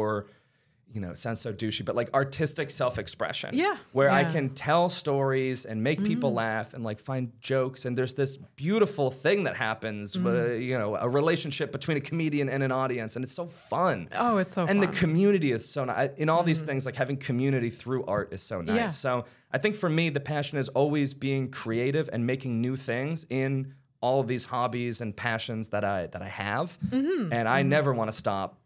you know, it sounds so douchey, but like artistic self-expression. Yeah. Where I Yeah. Mm-hmm. can tell stories and make people laugh and like find jokes. And there's this beautiful thing that happens, Mm-hmm. with, you know, a relationship between a comedian and an audience, and it's so fun. Oh, it's so and fun. the community is so nice. In all these things, like having community through art is so nice. Yeah. So I think for me, the passion is always being creative and making new things in all of these hobbies and passions that I that I have, and I never want to stop.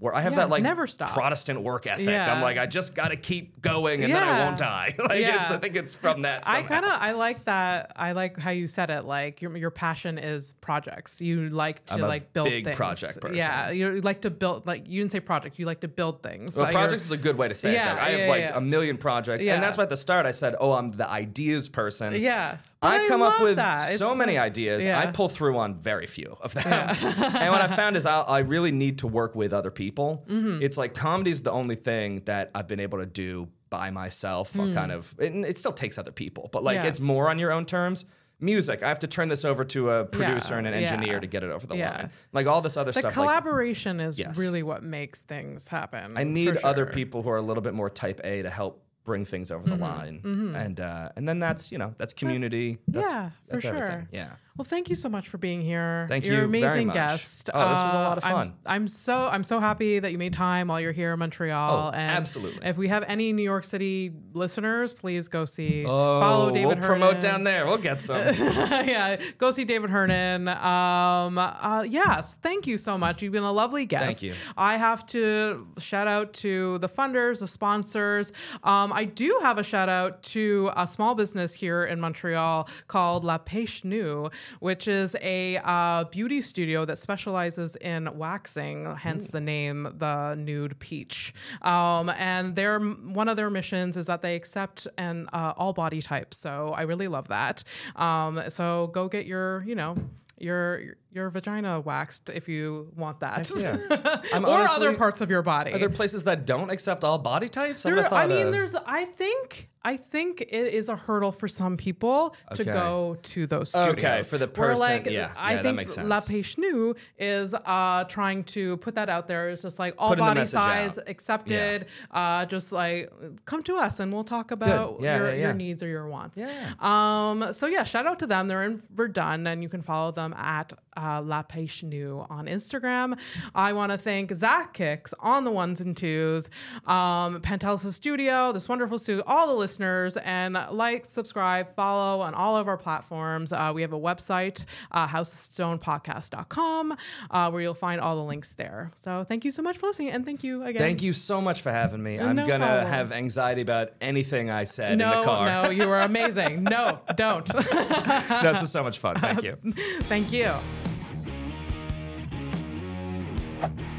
Where I have. Yeah, that like never stop. Protestant work ethic. Yeah. I'm like, I just got to keep going, and then I won't die. like Yeah. it's, I think it's from that. I kind of I like that. I like how you said it. Like your your passion is projects. You like to like build big things. project person. Yeah, you like to build. Like you didn't say project. You like to build things. Well, Like, projects is a good way to say Yeah, it. Though. I have yeah, like yeah. a million projects, Yeah. and that's why at the start I said, "Oh, I'm the ideas person." Yeah. But I come up with that. so It's many like- ideas. yeah. I pull through on very few of them. and what I found is I, I really need to work with other people. Mm-hmm. It's like comedy is the only thing that I've been able to do by myself. or Kind of, it, it still takes other people, but like. Yeah. it's more on your own terms. Music, I have to turn this over to a producer and an yeah. engineer to get it over the Yeah. line. Like all this other the stuff. like, collaboration is Yes. really what makes things happen. I need for other people who are a little bit more type A to help bring things over the line, and uh, and then that's you know that's community. That's, yeah, for that's sure. everything. Yeah. Well, thank you so much for being here. Thank you're you an very amazing guest. Oh, this was a lot of I'm- fun. I'm, so I'm so happy that you made time while you're here in Montreal. Oh, and absolutely. If we have any New York City listeners, please go see. Oh, follow David we'll Hernon. promote down there. We'll get some. yeah, go see David Hernon. Um, uh, yes, thank you so much. You've been a lovely guest. Thank you. I have to shout out to the funders, the sponsors. Um, I do have a shout out to a small business here in Montreal called La Pêche Nue, which is a uh, beauty studio that specializes in waxing, hence the name, the Nude Peach. Um, and their one of their missions is that they accept and uh, all body types. So I really love that. Um, so go get your, you know. Your your vagina waxed if you want that, yeah. Or honestly- other parts of your body. Are there places that don't accept all body types? I, There- I mean, uh, there's. I think. I think it is a hurdle for some people to go to those studios. Okay, for the Where, person, like, yeah, I yeah, that think La Nue is uh, trying to put that out there. It's just like all Putting body size out. accepted. Uh, just like come to us and we'll talk about Yeah, your, yeah, yeah. your needs or your wants. Yeah. Um. So yeah, shout out to them. They're in Verdun, and you can follow them at uh, La Pêche Nue on Instagram. I want to thank Zach Kicks on the ones and twos, um, Pantelis Studio, this wonderful studio, all the listeners, and like, subscribe, follow on all of our platforms. Uh, we have a website, uh, housestonepodcast.com, uh, where you'll find all the links there. So thank you so much for listening, and thank you again. Thank you so much for having me. I'm No gonna have anxiety about anything I said in the car. no, you were amazing. no, don't. this was so much fun. Thank you. Thank you you